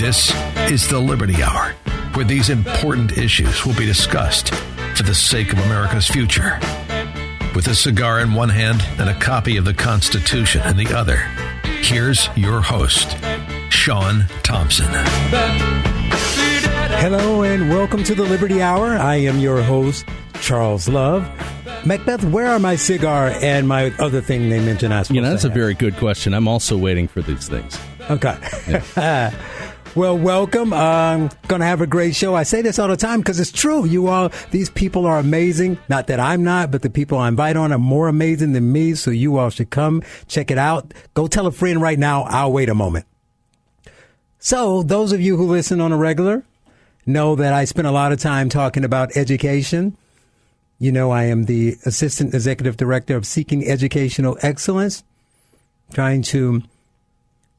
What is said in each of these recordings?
This is the Liberty Hour, where these important issues will be discussed for the sake of America's future. With a cigar in one hand and a copy of the Constitution in the other, here's your host, Sean Thompson. Hello and welcome to the Liberty Hour. I am your host, Charles Love. Macbeth, where are my cigar and my other thing they mentioned I was You know, that's a to very good question. I'm also waiting for these things. have? Okay. well, welcome. I'm going to have a great show. I say this all the time because it's true. You all, these people are amazing. Not that I'm not, but the people I invite on are more amazing than me. So you all should come check it out. Go tell a friend right now. I'll wait a moment. So, those of you who listen on a regular know that I spend a lot of time talking about education. You know, I am the Assistant Executive Director of Seeking Educational Excellence, trying to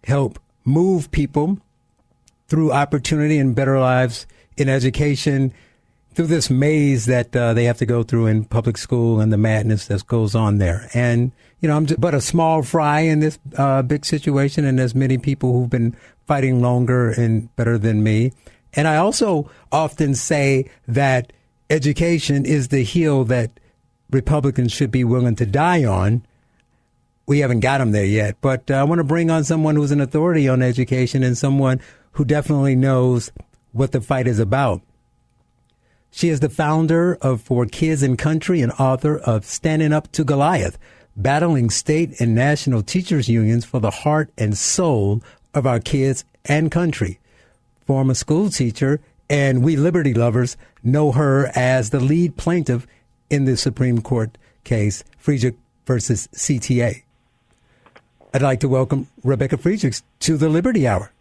help move people through opportunity and better lives in education through this maze that uh, they have to go through in public school and the madness that goes on there. And, you know, I'm just, but a small fry in this uh, big situation, and there's many people who've been fighting longer and better than me. And I also often say that education is the hill that Republicans should be willing to die on. We haven't got them there yet, but uh, I want to bring on someone who's an authority on education and someone who definitely knows what the fight is about. She is the founder of For Kids and Country and author of Standing Up to Goliath, battling state and national teachers unions for the heart and soul of our kids and country. Former school teacher, and we Liberty lovers know her as the lead plaintiff in the Supreme Court case, Friedrichs versus CTA. I'd like to welcome Rebecca Friedrichs to the Liberty Hour.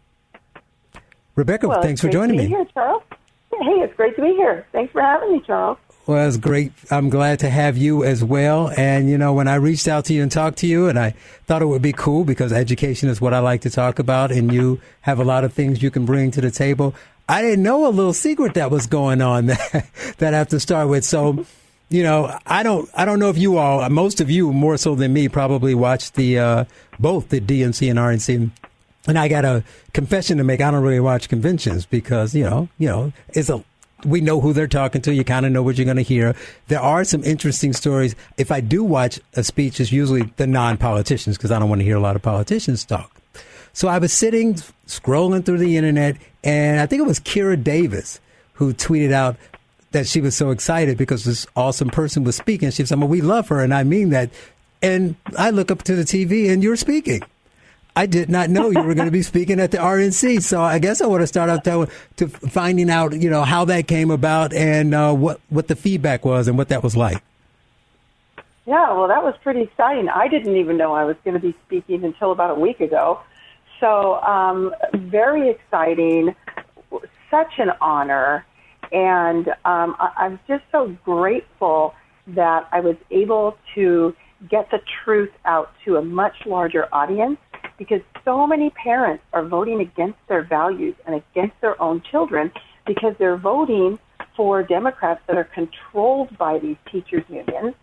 Rebecca, Well, thanks for joining me. Here, Charles. Hey, it's great to be here. Thanks for having me, Charles. Well, it's great. I'm glad to have you as well. And, you know, when I reached out to you and talked to you, and I thought it would be cool because education is what I like to talk about, and you have a lot of things you can bring to the table. I didn't know a little secret that was going on that, that I have to start with. So, you know, I don't, I don't know if you all, most of you more so than me, probably watched the, uh, both the DNC and RNC. And I got a confession to make. I don't really watch conventions because, you know, you know, it's a, we know who they're talking to. You kind of know what you're going to hear. There are some interesting stories. If I do watch a speech, it's usually the non-politicians because I don't want to hear a lot of politicians talk. So I was sitting, scrolling through the internet, and I think it was Kira Davis who tweeted out that she was so excited because this awesome person was speaking. She said, well, we love her, and I mean that. And I look up to the TV, and you're speaking. I did not know you were going to be speaking at the RNC. So I guess I want to start out to, to finding out, you know, how that came about and uh, what what the feedback was and what that was like. Yeah, well, that was pretty exciting. I didn't even know I was going to be speaking until about a week ago. So, um, very exciting, such an honor. And um, I- I'm just so grateful that I was able to get the truth out to a much larger audience because so many parents are voting against their values and against their own children because they're voting for Democrats that are controlled by these teachers' unions.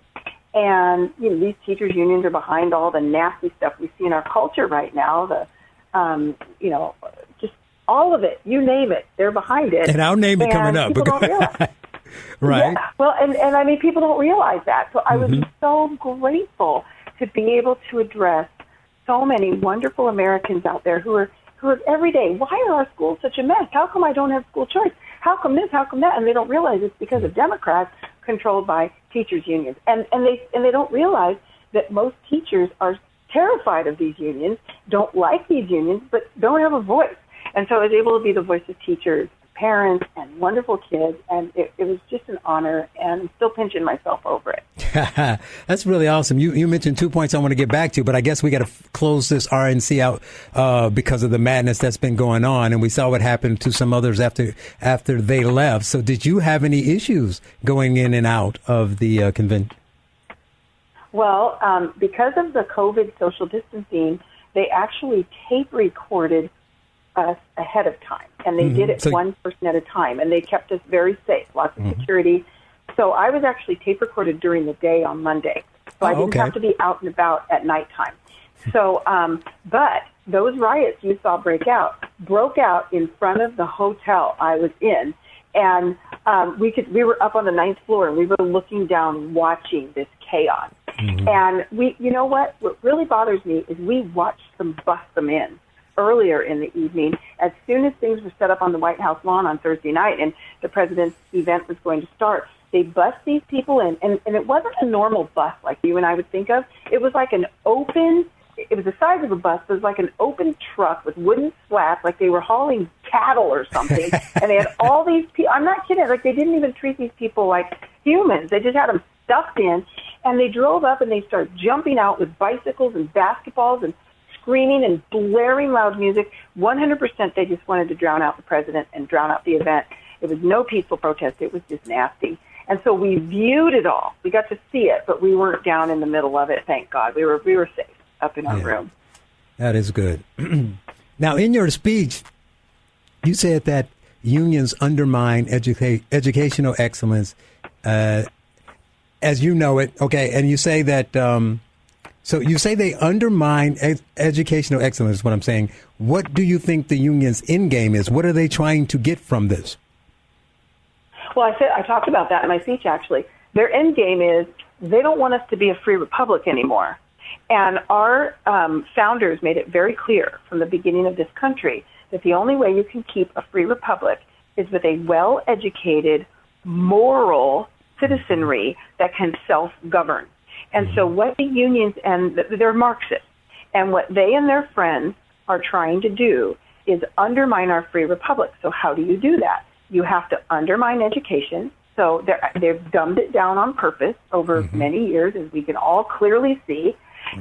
And you know, these teachers' unions are behind all the nasty stuff we see in our culture right now. The, um, you know, just all of it. You name it, they're behind it. And I'll name it And coming up. Right. Yeah. Well, and, and I mean, people don't realize that. So I was so grateful to be able to address so many wonderful Americans out there who are heard every day, why are our schools such a mess? How come I don't have school choice? How come this? How come that? And they don't realize it's because of Democrats controlled by teachers unions. And, and they, and they don't realize that most teachers are terrified of these unions, don't like these unions, but don't have a voice. And so I was able to be the voice of teachers parents and wonderful kids, and it, it was just an honor. And I'm still pinching myself over it. That's really awesome. You you mentioned two points I want to get back to, but I guess we got to f- close this RNC out uh, because of the madness that's been going on, and we saw what happened to some others after after they left. So, did you have any issues going in and out of the uh, convention? Well, um, because of the COVID social distancing, they actually tape recorded us ahead of time, and they mm-hmm. did it so, one person at a time, and they kept us very safe, lots of mm-hmm. security. So I was actually tape recorded during the day on Monday, so oh, I didn't okay. have to be out and about at nighttime. So, um, but those riots you saw break out broke out in front of the hotel I was in, and um, we could we were up on the ninth floor and we were looking down watching this chaos. Mm-hmm. And we, you know what? What really bothers me is we watched them bust them in earlier in the evening. As soon as things were set up on the White House lawn on Thursday night and the president's event was going to start, they bust these people in. And, and it wasn't a normal bus like you and I would think of. It was like an open, it was the size of a bus, but it was like an open truck with wooden slats, like they were hauling cattle or something. and they had all these people. I'm not kidding. Like they didn't even treat these people like humans. They just had them stuffed in. And they drove up and they started jumping out with bicycles and basketballs and screaming and blaring loud music. 100% they just wanted to drown out the president and drown out the event. It was no peaceful protest. It was just nasty. And so we viewed it all. We got to see it, but we weren't down in the middle of it. Thank God. We were we were safe up in our yeah. room. That is good. now, in your speech, you said that unions undermine educa- educational excellence, uh, as you know it. Okay, and you say that um, so you say they undermine ed- educational excellence, is what I'm saying. What do you think the union's end game is? What are they trying to get from this? Well, I said I talked about that in my speech. Actually, their end game is they don't want us to be a free republic anymore. And our um, founders made it very clear from the beginning of this country that the only way you can keep a free republic is with a well-educated, moral citizenry that can self-govern. And so what the unions and they're Marxists, and what they and their friends are trying to do is undermine our free republic. So how do you do that? You have to undermine education. So they've dumbed it down on purpose over mm-hmm. many years, as we can all clearly see.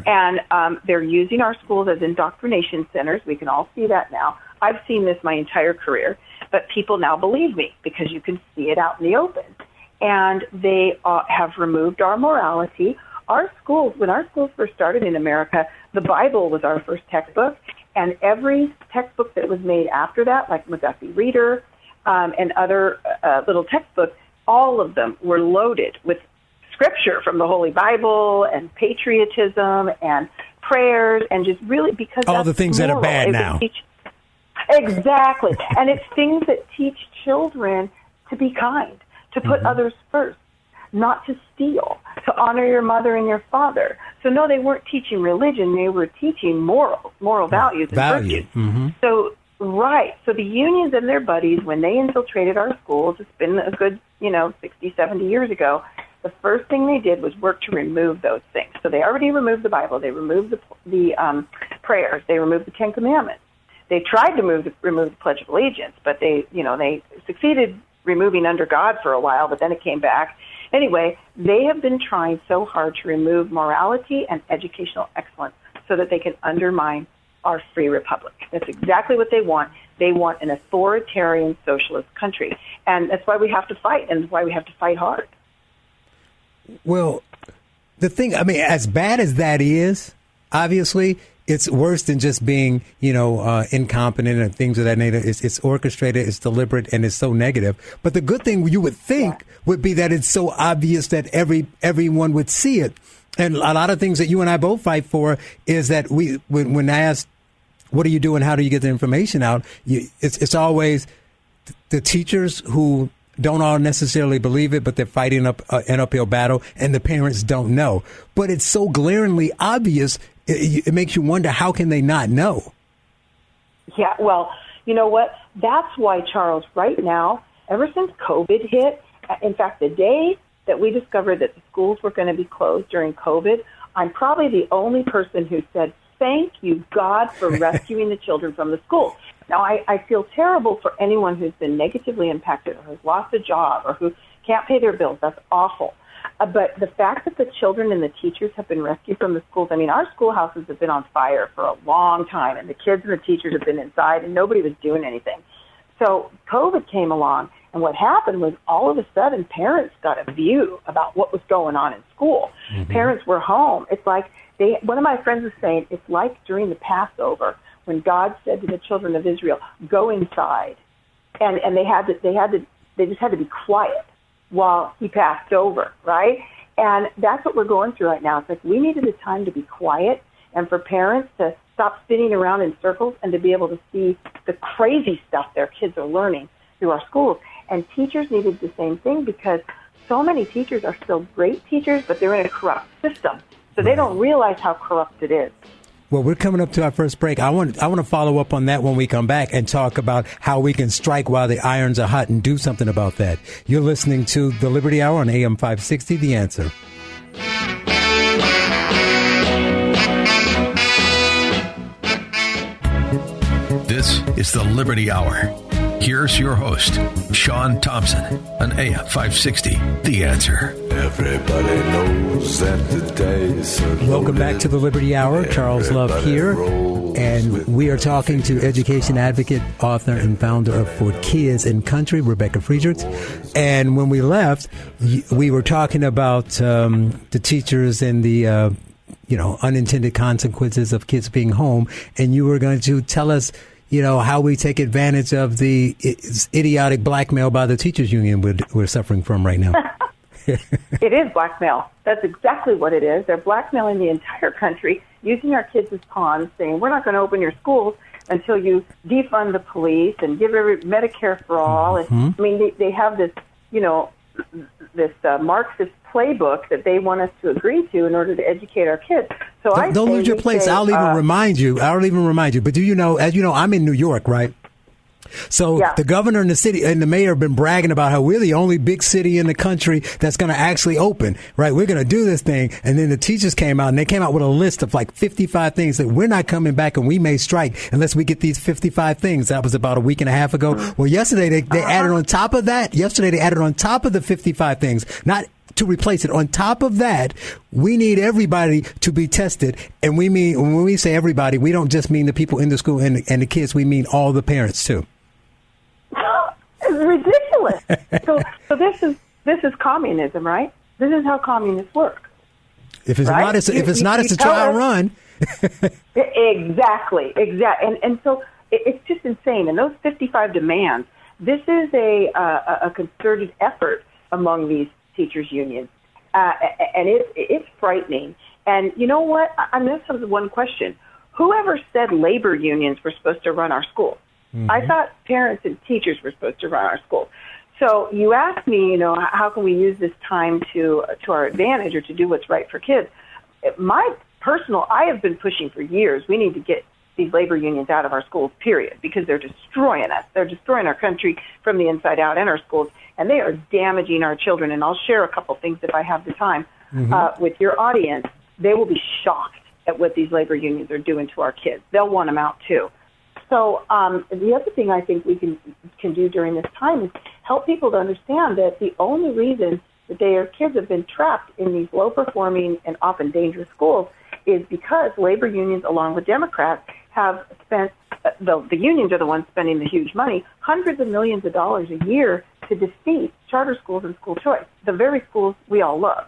And um, they're using our schools as indoctrination centers. We can all see that now. I've seen this my entire career, but people now believe me because you can see it out in the open. And they uh, have removed our morality our schools, when our schools first started in America, the Bible was our first textbook, and every textbook that was made after that, like McGuffey Reader um, and other uh, little textbooks, all of them were loaded with scripture from the Holy Bible and patriotism and prayers and just really because all the things moral. that are bad now. Teach, exactly, and it's things that teach children to be kind, to put mm-hmm. others first, not to steal, to honor your mother and your father. So no, they weren't teaching religion; they were teaching morals, moral values, and Value. virtues. Mm-hmm. So right, so the unions and their buddies, when they infiltrated our schools, it's been a good, you know, 60, 70 years ago. The first thing they did was work to remove those things. So they already removed the Bible, they removed the the um, prayers, they removed the Ten Commandments. They tried to move the, remove the Pledge of Allegiance, but they, you know, they succeeded removing under God for a while, but then it came back Anyway, they have been trying so hard to remove morality and educational excellence so that they can undermine our free republic. That's exactly what they want. They want an authoritarian socialist country. And that's why we have to fight, and why we have to fight hard. Well, the thing, I mean, as bad as that is, obviously, it's worse than just being, you know, uh, incompetent and things of that nature. It's, it's, orchestrated, it's deliberate, and it's so negative. But the good thing you would think yeah. would be that it's so obvious that every everyone would see it. And a lot of things that you and I both fight for is that we, when, when asked, "What are you doing? How do you get the information out?" You, it's it's always the teachers who don't all necessarily believe it, but they're fighting up uh, an uphill battle, and the parents don't know. But it's so glaringly obvious it, it makes you wonder how can they not know? Yeah, well, you know what? That's why, Charles, right now, ever since COVID hit, in fact, the day that we discovered that the schools were going to be closed during COVID, I'm probably the only person who said, Thank you, God, for rescuing the children from the school. Now, I, I feel terrible for anyone who's been negatively impacted or has lost a job or who can't pay their bills. That's awful. Uh, but the fact that the children and the teachers have been rescued from the schools, I mean, our schoolhouses have been on fire for a long time, and the kids and the teachers have been inside, and nobody was doing anything. So COVID came along, and what happened was all of a sudden parents got a view about what was going on in school. Mm-hmm. Parents were home. It's like they. One of my friends was saying it's like during the Passover when God said to the children of Israel, "Go inside," and and they had to they had to they just had to be quiet while he passed over, right? And that's what we're going through right now. It's like we needed a time to be quiet and for parents to stop spinning around in circles and to be able to see the crazy stuff their kids are learning through our schools. And teachers needed the same thing because so many teachers are still great teachers, but they're in a corrupt system. So they don't realize how corrupt it is. Well, we're coming up to our first break. I want I want to follow up on that when we come back and talk about how we can strike while the irons are hot and do something about that. You're listening to the Liberty Hour on AM 560. The answer. This is the Liberty Hour. Here's your host, Sean Thompson, on AM 560. The answer. Everybody knows that the day is Welcome back to the Liberty Hour. Charles Love here. And we are talking to education advocate, author, and founder of For Kids and Country, Rebecca Friedrichs. And when we left, we were talking about um, the teachers and the uh, you know unintended consequences of kids being home, and you were going to tell us you know, how we take advantage of the idiotic blackmail by the teachers union we're, we're suffering from right now. it is blackmail. That's exactly what it is. They're blackmailing the entire country, using our kids as pawns, saying, we're not going to open your schools until you defund the police and give every Medicare for all. Mm-hmm. And I mean, they, they have this, you know, this uh, Marxist playbook that they want us to agree to in order to educate our kids. So don't, I don't lose your place. Say, I'll even uh, remind you. I'll even remind you. But do you know? As you know, I'm in New York, right? So yeah. the governor and the city and the mayor have been bragging about how we're the only big city in the country that's going to actually open, right? We're going to do this thing. And then the teachers came out and they came out with a list of like 55 things that we're not coming back and we may strike unless we get these 55 things. That was about a week and a half ago. Mm-hmm. Well, yesterday they, they uh-huh. added on top of that, yesterday they added on top of the 55 things, not to replace it. On top of that, we need everybody to be tested. And we mean, when we say everybody, we don't just mean the people in the school and, and the kids, we mean all the parents too. It's ridiculous. so, so this is this is communism, right? This is how communists work. If it's right? not, as, if it's you, not, it's a trial run. exactly, exactly, and and so it, it's just insane. And those fifty-five demands. This is a uh, a concerted effort among these teachers' unions, uh, and it, it's frightening. And you know what? I, am just have one question: Whoever said labor unions were supposed to run our schools? Mm-hmm. I thought parents and teachers were supposed to run our schools. So you ask me, you know, how can we use this time to to our advantage or to do what's right for kids? My personal, I have been pushing for years. We need to get these labor unions out of our schools, period, because they're destroying us. They're destroying our country from the inside out and our schools, and they are damaging our children. And I'll share a couple things if I have the time mm-hmm. uh, with your audience. They will be shocked at what these labor unions are doing to our kids. They'll want them out too. So um, the other thing I think we can can do during this time is help people to understand that the only reason that their kids have been trapped in these low performing and often dangerous schools is because labor unions, along with Democrats, have spent uh, the, the unions are the ones spending the huge money, hundreds of millions of dollars a year to defeat charter schools and school choice, the very schools we all love.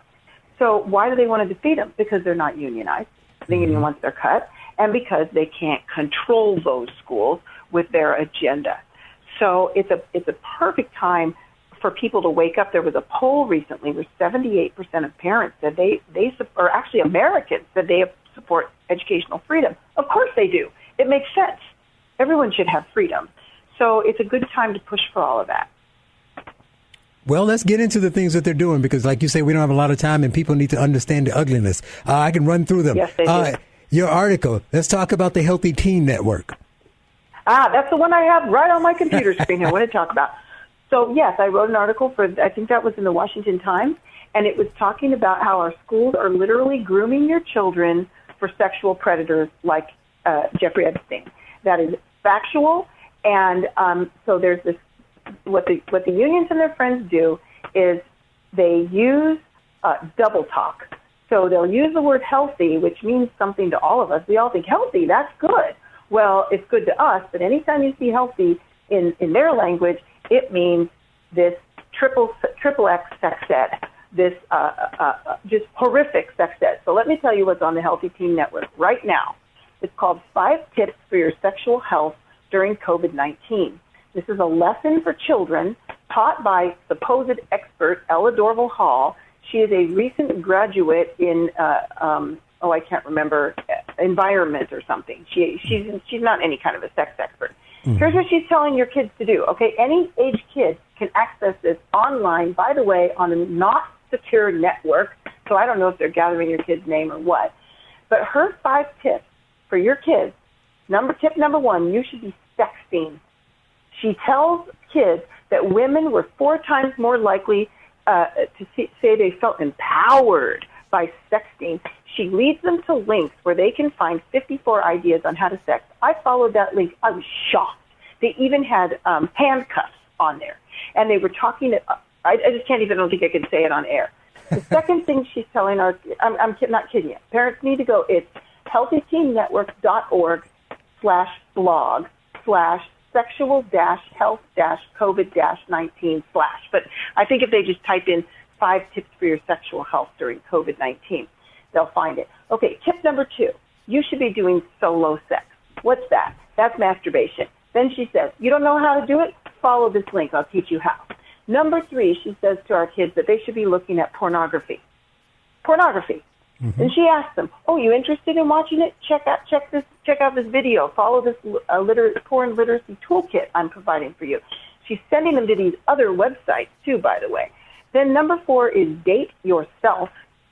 So why do they want to defeat them? Because they're not unionized. The union mm-hmm. wants their cut and because they can't control those schools with their agenda. So it's a it's a perfect time for people to wake up. There was a poll recently where 78% of parents said they they or actually Americans said they support educational freedom. Of course they do. It makes sense. Everyone should have freedom. So it's a good time to push for all of that. Well, let's get into the things that they're doing because, like you say, we don't have a lot of time and people need to understand the ugliness. Uh, I can run through them. Yes, they do. Uh, your article. Let's talk about the Healthy Teen Network. Ah, that's the one I have right on my computer screen. I want to talk about. So yes, I wrote an article for. I think that was in the Washington Times, and it was talking about how our schools are literally grooming your children for sexual predators like uh, Jeffrey Epstein. That is factual, and um, so there's this. What the what the unions and their friends do is they use uh, double talk. So they'll use the word healthy, which means something to all of us. We all think healthy, that's good. Well, it's good to us, but anytime you see healthy in, in their language, it means this triple triple X sex ed, this uh, uh, uh, just horrific sex ed. So let me tell you what's on the Healthy Teen Network right now. It's called Five Tips for Your Sexual Health During COVID 19. This is a lesson for children taught by supposed expert Ella Dorval Hall. She is a recent graduate in, uh, um, oh, I can't remember, environment or something. She, she's, she's not any kind of a sex expert. Mm-hmm. Here's what she's telling your kids to do. Okay, any age kid can access this online, by the way, on a not secure network. So I don't know if they're gathering your kid's name or what. But her five tips for your kids number tip number one, you should be sexting. She tells kids that women were four times more likely uh, to see, say they felt empowered by sexting. She leads them to links where they can find 54 ideas on how to sex. I followed that link. I was shocked. They even had um, handcuffs on there, and they were talking. To, I, I just can't even. I don't think I can say it on air. The second thing she's telling our, I'm, I'm not kidding you. Parents need to go. It's healthyteennetwork.org slash blog slash sexual dash health dash COVID dash 19 slash. But I think if they just type in five tips for your sexual health during COVID 19, they'll find it. Okay, tip number two you should be doing solo sex. What's that? That's masturbation. Then she says, You don't know how to do it? Follow this link. I'll teach you how. Number three, she says to our kids that they should be looking at pornography. Pornography. Mm-hmm. And she asks them, "Oh, you interested in watching it? Check out check this check out this video. Follow this uh, liter- porn literacy toolkit I'm providing for you." She's sending them to these other websites too, by the way. Then number four is date yourself,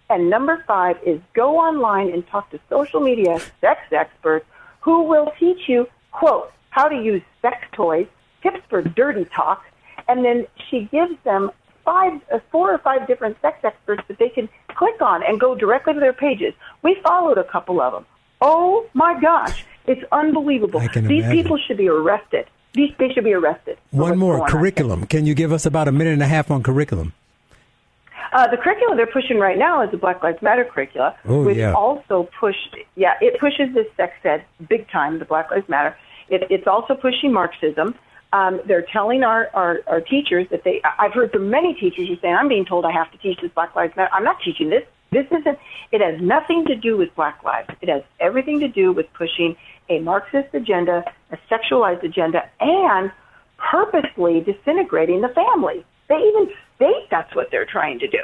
and number five is go online and talk to social media sex experts who will teach you quote how to use sex toys, tips for dirty talk, and then she gives them five, uh, four or five different sex experts that they can click on and go directly to their pages. We followed a couple of them. Oh my gosh, it's unbelievable. These imagine. people should be arrested. These they should be arrested. One more curriculum. On. Can you give us about a minute and a half on curriculum? Uh, the curriculum they're pushing right now is the Black Lives Matter curricula, oh, which yeah. also pushed. Yeah, it pushes this sex ed big time. The Black Lives Matter. It, it's also pushing Marxism. Um, they're telling our, our, our teachers that they, I've heard from many teachers who say, I'm being told I have to teach this Black Lives Matter. I'm not teaching this. This isn't, it has nothing to do with Black lives. It has everything to do with pushing a Marxist agenda, a sexualized agenda, and purposely disintegrating the family. They even state that's what they're trying to do.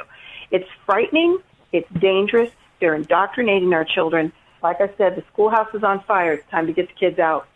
It's frightening. It's dangerous. They're indoctrinating our children. Like I said, the schoolhouse is on fire. It's time to get the kids out.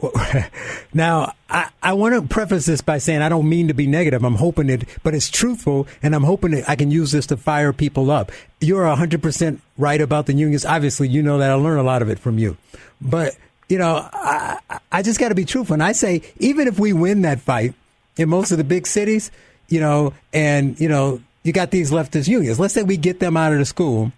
Now, I, I want to preface this by saying I don't mean to be negative. I'm hoping it, but it's truthful, and I'm hoping that I can use this to fire people up. You're 100% right about the unions. Obviously, you know that I learn a lot of it from you. But, you know, I, I just got to be truthful. And I say, even if we win that fight in most of the big cities, you know, and, you know, you got these leftist unions. Let's say we get them out of the school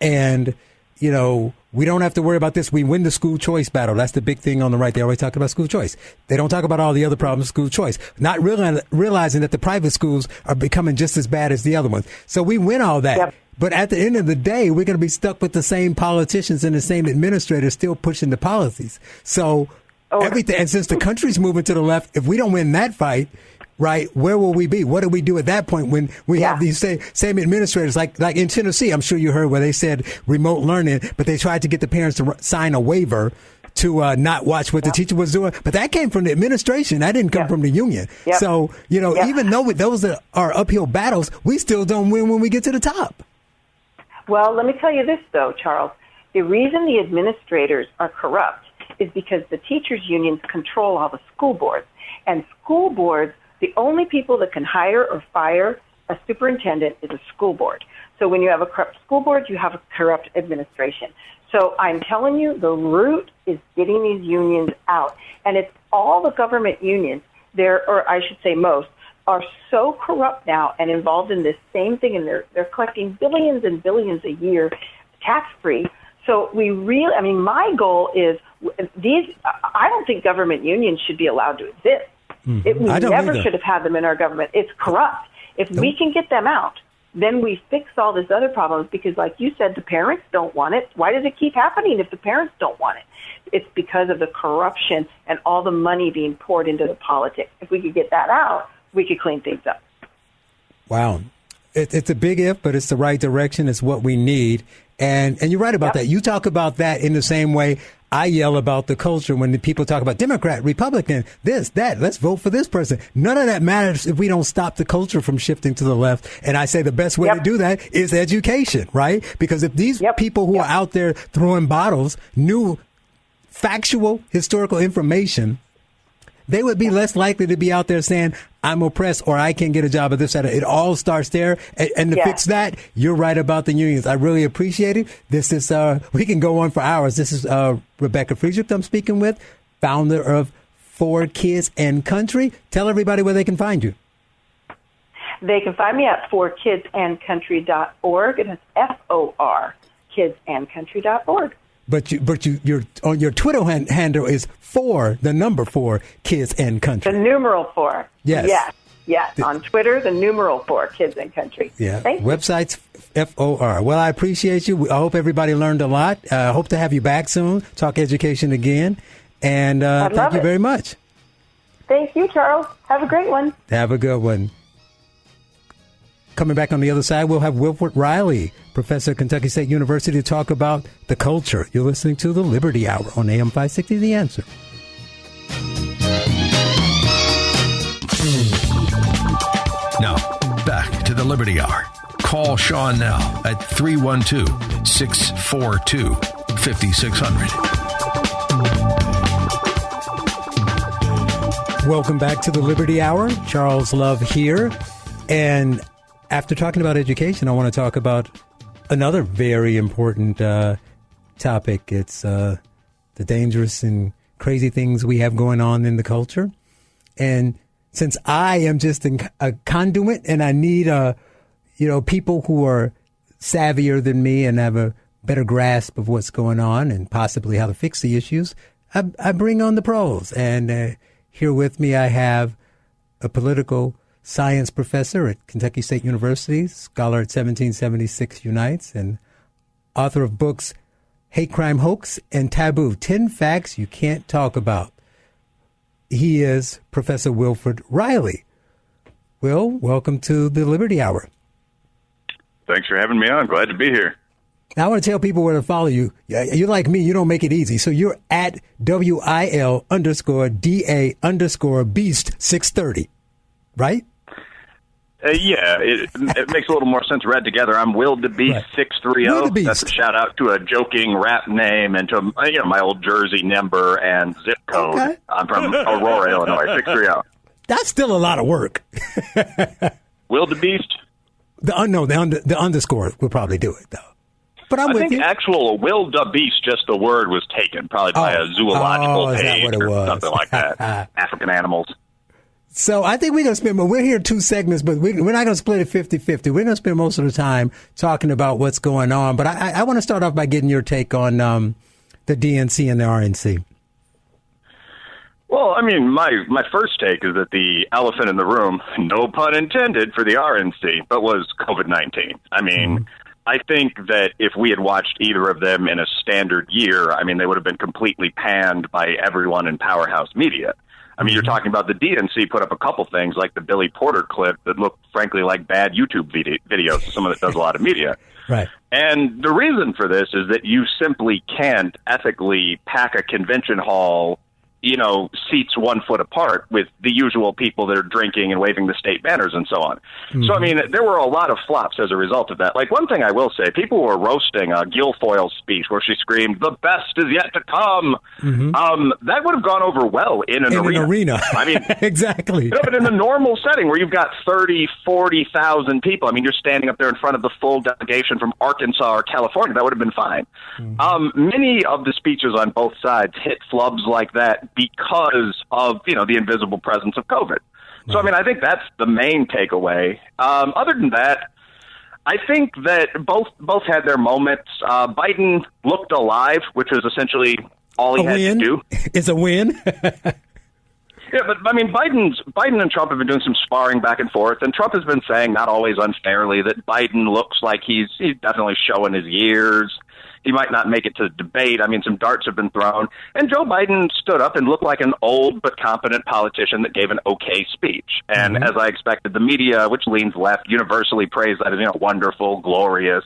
and, you know, we don't have to worry about this. We win the school choice battle. That's the big thing on the right. They always talk about school choice. They don't talk about all the other problems school choice. Not realizing, realizing that the private schools are becoming just as bad as the other ones. So we win all that. Yep. But at the end of the day, we're going to be stuck with the same politicians and the same administrators still pushing the policies. So oh. everything, and since the country's moving to the left, if we don't win that fight, right? Where will we be? What do we do at that point when we yeah. have these same, same administrators, like like in Tennessee? I'm sure you heard where they said remote learning, but they tried to get the parents to sign a waiver to uh, not watch what the teacher was doing. But that came from the administration. That didn't come from the union. So you know, even though those are uphill battles, we still don't win when we get to the top. Well, let me tell you this though, Charles. The reason the administrators are corrupt is because the teachers unions control all the school boards, and school boards the only people that can hire or fire a superintendent is a school board. So when you have a corrupt school board, you have a corrupt administration. So I'm telling you, the root is getting these unions out. And it's all the government unions, there, or I should say most, are so corrupt now and involved in this same thing, and they're, they're collecting billions and billions a year tax free. So we really, I mean, my goal is these, I don't think government unions should be allowed to exist. Mm-hmm. It, we never either. should have had them in our government. It's corrupt. If we can get them out, then we fix all these other problems because, like you said, the parents don't want it. Why does it keep happening if the parents don't want it? It's because of the corruption and all the money being poured into the politics. If we could get that out, we could clean things up. Wow. It, it's a big if, but it's the right direction. It's what we need. And, and you're right about Yep. that. You talk about that in the same way I yell about the culture when the people talk about Democrat, Republican, this, that, let's vote for this person. None of that matters if we don't stop the culture from shifting to the left. And I say the best way to do that is education, right? Because if these Yep. people who Yep. are out there throwing bottles knew factual historical information, they would be less likely to be out there saying, I'm oppressed or I can't get a job at this. That. It all starts there. And, and to Yeah. fix that, you're right about the unions. I really appreciate it. This is, uh, we can go on for hours. This is uh, Rebecca Friedrichs I'm speaking with, founder of For Kids and Country. Tell everybody where they can find you. They can find me at forkidsandcountry.org, and it's F O R, kidsandcountry.org. But you, but you, your on your Twitter han- handle is for the number four kids and country. The numeral four. Yes. Yes. Yes. On Twitter, the numeral four, kids and country. Yeah. Thank. Websites F O R. Well, I appreciate you. I hope everybody learned a lot. I uh, hope to have you back soon. Talk education again. And uh, thank you it. very much. Thank you, Charles. Have a great one. Have a good one. Coming back on the other side, we'll have Wilfred Reilly, professor at Kentucky State University, to talk about the culture. You're listening to the Liberty Hour on AM 560 The Answer. Now, back to the Liberty Hour. Call Sean now at 312 642 5600. Welcome back to the Liberty Hour. Charles Love here. And after talking about education, I want to talk about another very important uh, topic. It's uh, the dangerous and crazy things we have going on in the culture. And since I am just a conduit and I need uh, you know, people who are savvier than me and have a better grasp of what's going on and possibly how to fix the issues, I, I bring on the pros. And uh, here with me, I have a political science professor at Kentucky State University, scholar at 1776 Unites, and author of books Hate Crime Hoax and Taboo 10 Facts You Can't Talk About. He is Professor Wilfred Reilly. Will, welcome to the Liberty Hour. Thanks for having me on. Glad to be here. Now, I want to tell people where to follow you. Yeah, You're like me, you don't make it easy. So you're at WIL underscore DA underscore beast 630, right? Uh, yeah, it, it makes a little more sense read together. I'm Will DeBeast Right. six three zero. DeBeast. That's a shout out to a joking rap name and to uh, you know my old Jersey number and zip code. Okay. I'm from Aurora, Illinois. Six three zero. That's still a lot of work. Will DeBeast. The uh, no, the, under, the underscore will probably do it though. But I'm I with think you. actual Will DeBeast, just the word was taken probably by Oh. a zoological Oh, page or something like that. African animals. So I think we're going to spend, we're here two segments, but we, we're not going to split it 50 50. We're going to spend most of the time talking about what's going on. But I, I, I want to start off by getting your take on um, the DNC and the RNC. Well, I mean, my my first take is that the elephant in the room, no pun intended, for the RNC, but was COVID nineteen. I mean, I think that if we had watched either of them in a standard year, I mean, they would have been completely panned by everyone in powerhouse media. I mean, you're mm-hmm. talking about the DNC put up a couple things like the Billy Porter clip that looked frankly like bad YouTube video- videos to someone that does a lot of media. Right. And the reason for this is that you simply can't ethically pack a convention hall you know, seats one foot apart with the usual people that are drinking and waving the state banners and so on. Mm-hmm. So, I mean, there were a lot of flops as a result of that. Like, one thing I will say, people were roasting uh, Guilfoyle's speech where she screamed, the best is yet to come. Mm-hmm. Um, that would have gone over well in an in arena. An arena. I mean, exactly. but in a normal setting where you've got 30, 40,000 people, I mean, you're standing up there in front of the full delegation from Arkansas or California, that would have been fine. Mm-hmm. Um, many of the speeches on both sides hit flubs like that because of you know the invisible presence of COVID. So I mean, I think that's the main takeaway. Um, other than that, I think that both both had their moments. Uh, Biden looked alive, which was essentially all he a had win? to do. It's a win. Yeah, but I mean, Biden's Biden and Trump have been doing some sparring back and forth, and Trump has been saying, not always unfairly, that Biden looks like he's he's definitely showing his years. He might not make it to the debate. I mean, some darts have been thrown, and Joe Biden stood up and looked like an old but competent politician that gave an okay speech. And mm-hmm. as I expected, the media, which leans left, universally praised that as you know wonderful, glorious.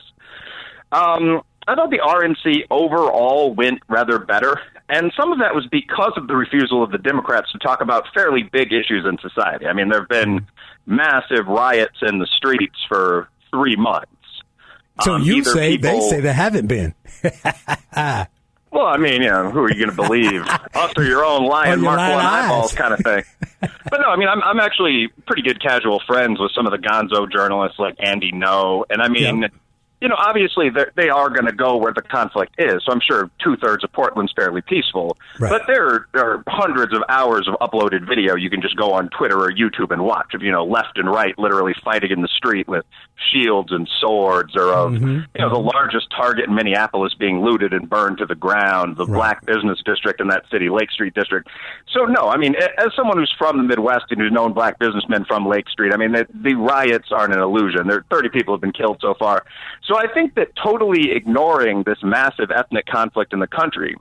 Um, I thought the RNC overall went rather better. And some of that was because of the refusal of the Democrats to talk about fairly big issues in society. I mean, there have been massive riots in the streets for three months. So um, you say people, they say there haven't been. well, I mean, you know, who are you going to believe? Us or your own lion, oh, Mark one eyeballs kind of thing. but no, I mean, I'm, I'm actually pretty good casual friends with some of the gonzo journalists like Andy Ngo. And I mean, you know, obviously they are going to go where the conflict is. So I'm sure two thirds of Portland's fairly peaceful. Right. But there, there are hundreds of hours of uploaded video you can just go on Twitter or YouTube and watch of, you know, left and right literally fighting in the street with shields and swords or of, mm-hmm. you know, the largest target in Minneapolis being looted and burned to the ground, the right. black business district in that city, Lake Street district. So no, I mean, as someone who's from the Midwest and who's known black businessmen from Lake Street, I mean, the, the riots aren't an illusion. There 30 people have been killed so far. So I think that totally ignoring this massive ethnic conflict in the country,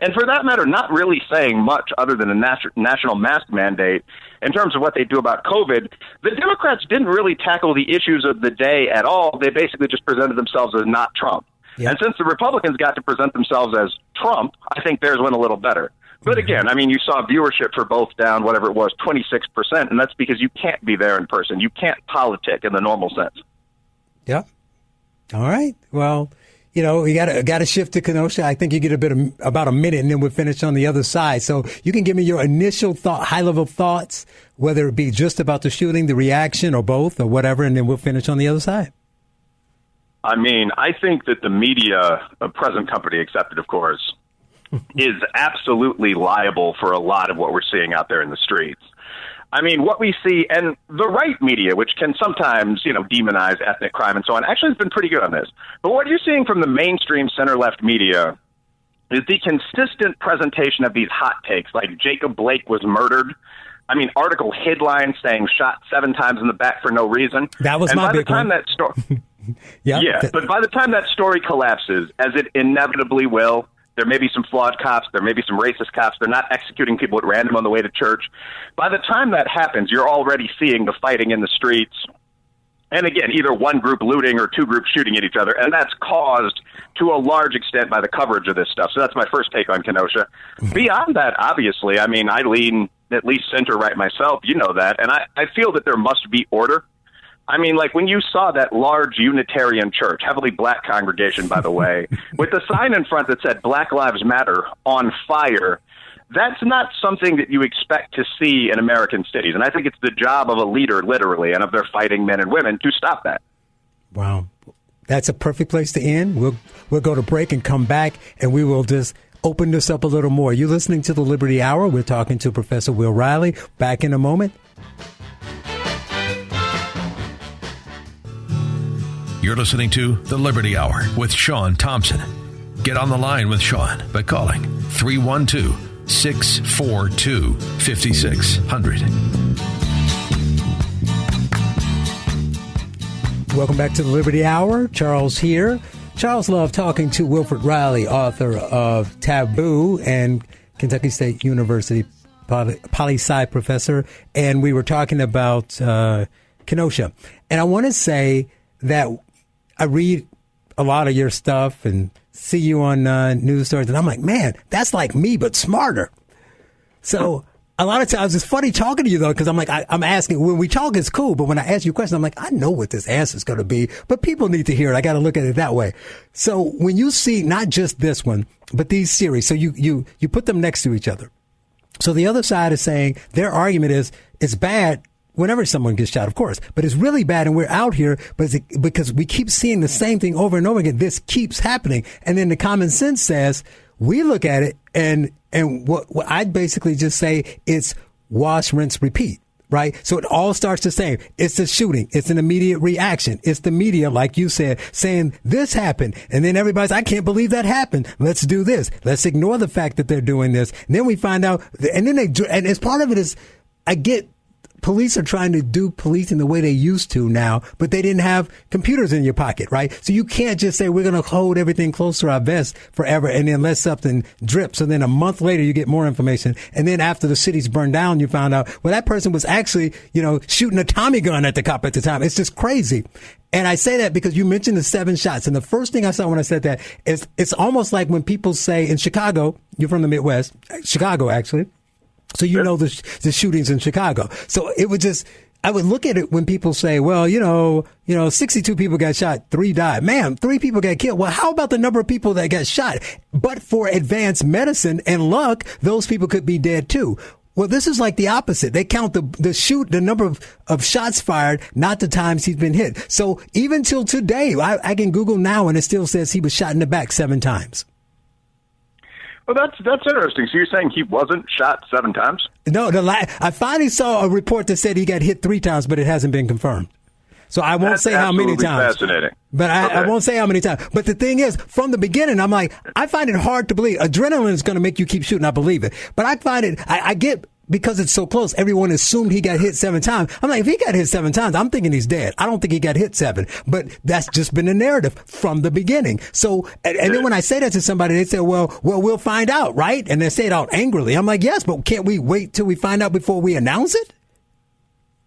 and for that matter, not really saying much other than a nat- national mask mandate in terms of what they do about COVID, the Democrats didn't really tackle the issues of the day at all. They basically just presented themselves as not Trump. And since the Republicans got to present themselves as Trump, I think theirs went a little better. But mm-hmm. again, I mean, you saw viewership for both down, whatever it was, 26%, and that's because you can't be there in person. You can't politic in the normal sense. Yep. All right. Well, you know, we got to got to shift to Kenosha. I think you get a bit of about a minute, and then we'll finish on the other side. So you can give me your initial thought, high level thoughts, whether it be just about the shooting, the reaction, or both, or whatever, and then we'll finish on the other side. I mean, I think that the media, a present company accepted, of course, is absolutely liable for a lot of what we're seeing out there in the streets. I mean, what we see, and the right media, which can sometimes, you know, demonize ethnic crime and so on, actually has been pretty good on this. But what you're seeing from the mainstream center left media is the consistent presentation of these hot takes, like Jacob Blake was murdered. I mean, article headline saying shot seven times in the back for no reason. That was and my by big the time one. that story, yeah, yeah, but by the time that story collapses, as it inevitably will, there may be some flawed cops. There may be some racist cops. They're not executing people at random on the way to church. By the time that happens, you're already seeing the fighting in the streets. And again, either one group looting or two groups shooting at each other. And that's caused to a large extent by the coverage of this stuff. So that's my first take on Kenosha. Mm-hmm. Beyond that, obviously, I mean, I lean at least center right myself. You know that. And I, I feel that there must be order I mean, like when you saw that large Unitarian church, heavily black congregation, by the way, with the sign in front that said Black Lives Matter on fire, that's not something that you expect to see in American cities. And I think it's the job of a leader, literally, and of their fighting men and women to stop that. Wow. That's a perfect place to end. We'll, we'll go to break and come back, and we will just open this up a little more. You're listening to the Liberty Hour. We're talking to Professor Will Reilly. Back in a moment. You're listening to The Liberty Hour with Sean Thompson. Get on the line with Sean by calling 312 642 5600. Welcome back to the Liberty Hour. Charles here. Charles Love talking to Wilfred Reilly, author of Taboo and Kentucky State University poli sci professor. And we were talking about uh, Kenosha. And I want to say that I read a lot of your stuff and see you on uh, news stories, and I'm like, man, that's like me, but smarter. So a lot of times it's funny talking to you though, because I'm like, I, am asking, when we talk, it's cool. But when I ask you a question, I'm like, I know what this answer is going to be, but people need to hear it. I got to look at it that way. So when you see not just this one, but these series, so you, you, you put them next to each other. So the other side is saying their argument is it's bad whenever someone gets shot, of course, but it's really bad. And we're out here, but because we keep seeing the same thing over and over again. This keeps happening. And then the common sense says we look at it and and what, what I'd basically just say it's wash, rinse, repeat. Right. So it all starts the same. It's a shooting. It's an immediate reaction. It's the media, like you said, saying this happened. And then everybody's, I can't believe that happened. Let's do this. Let's ignore the fact that they're doing this. And then we find out, and then they, and as part of it is, I get police are trying to do policing the way they used to now, but they didn't have computers in your pocket, right? So you can't just say we're going to hold everything close to our vest forever and then let something drip. So then a month later you get more information. And then after the city's burned down, you found out, well, that person was actually, you know, shooting a Tommy gun at the cop at the time. It's just crazy. And I say that because you mentioned the seven shots. And the first thing I saw when I said that is it's almost like when people say in Chicago, you're from the Midwest, Chicago actually, so you know the the shootings in Chicago. So it was just I would look at it when people say, well, you know, you know, 62 people got shot, three died. Man, three people got killed. Well, how about the number of people that got shot? But for advanced medicine and luck, those people could be dead too. Well, this is like the opposite. They count the, the shoot, the number of, of shots fired, not the times he's been hit. So even till today, I, I can Google now and it still says he was shot in the back seven times. Well, that's that's interesting. So you're saying he wasn't shot seven times? No, the la- I finally saw a report that said he got hit three times, but it hasn't been confirmed. So I won't That's say how many times. Fascinating. But I, okay. I, won't say how many times. But the thing is, from the beginning, I'm like, I find it hard to believe. Adrenaline is going to make you keep shooting. I believe it. But I find it, I, I get because it's so close, everyone assumed he got hit seven times. I'm like, if he got hit seven times, I'm thinking he's dead. I don't think he got hit seven, but that's just been the narrative from the beginning. So, and, and then when I say that to somebody, they say, well, well, we'll find out, right? And they say it out angrily. I'm like, yes, but can't we wait till we find out before we announce it?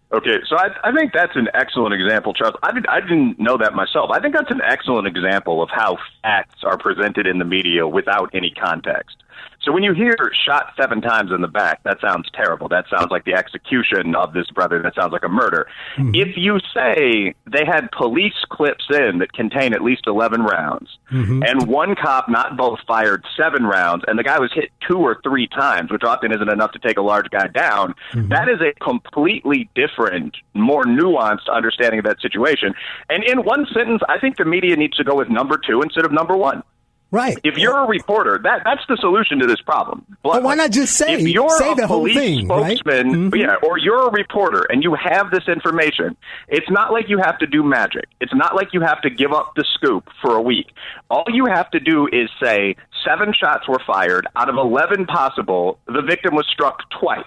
Okay, so I, I think that's an excellent example, Charles. I, did, I didn't know that myself. I think that's an excellent example of how facts are presented in the media without any context. So when you hear shot seven times in the back, that sounds terrible. That sounds like the execution of this brother. That sounds like a murder. Mm-hmm. If you say they had police clips in that contain at least 11 rounds, mm-hmm. and one cop, not both, fired seven rounds, and the guy was hit two or three times, which often isn't enough to take a large guy down, mm-hmm. that is a completely different, more nuanced understanding of that situation. And in one sentence, I think the media needs to go with number two instead of number one. Right. If you're a reporter, that that's the solution to this problem. But why not just say if you're say a the police whole thing, spokesman, right? mm-hmm. yeah, or you're a reporter and you have this information, it's not like you have to do magic. It's not like you have to give up the scoop for a week. All you have to do is say seven shots were fired out of 11 possible, the victim was struck twice.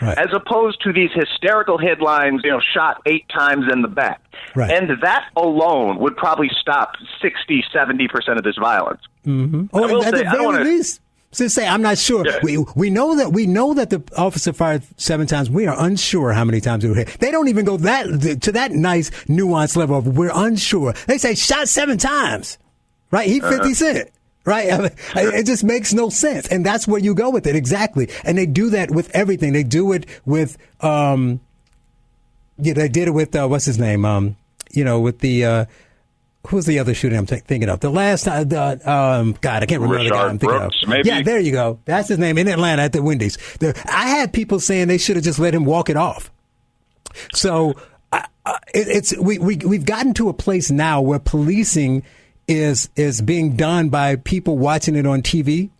Right. As opposed to these hysterical headlines, you know, shot eight times in the back. Right. And that alone would probably stop 60, 70% of this violence. Mm-hmm. Or at say, the very wanna, least, to say I'm not sure. Yeah. We we know that we know that the officer fired seven times. We are unsure how many times it would hit. They don't even go that to that nice nuanced level of we're unsure. They say shot seven times, right? He 50 uh-huh. cent. Right? I mean, it just makes no sense. And that's where you go with it. Exactly. And they do that with everything. They do it with, um, yeah, they did it with, uh, what's his name? Um, you know, with the, uh, who's the other shooting I'm t- thinking of? The last, uh, the, um, God, I can't remember Rayshard the guy I'm thinking Brooks, of. Maybe? Yeah, there you go. That's his name in Atlanta at the Wendy's. The, I had people saying they should have just let him walk it off. So uh, it, it's we, we we've gotten to a place now where policing is is being done by people watching it on TV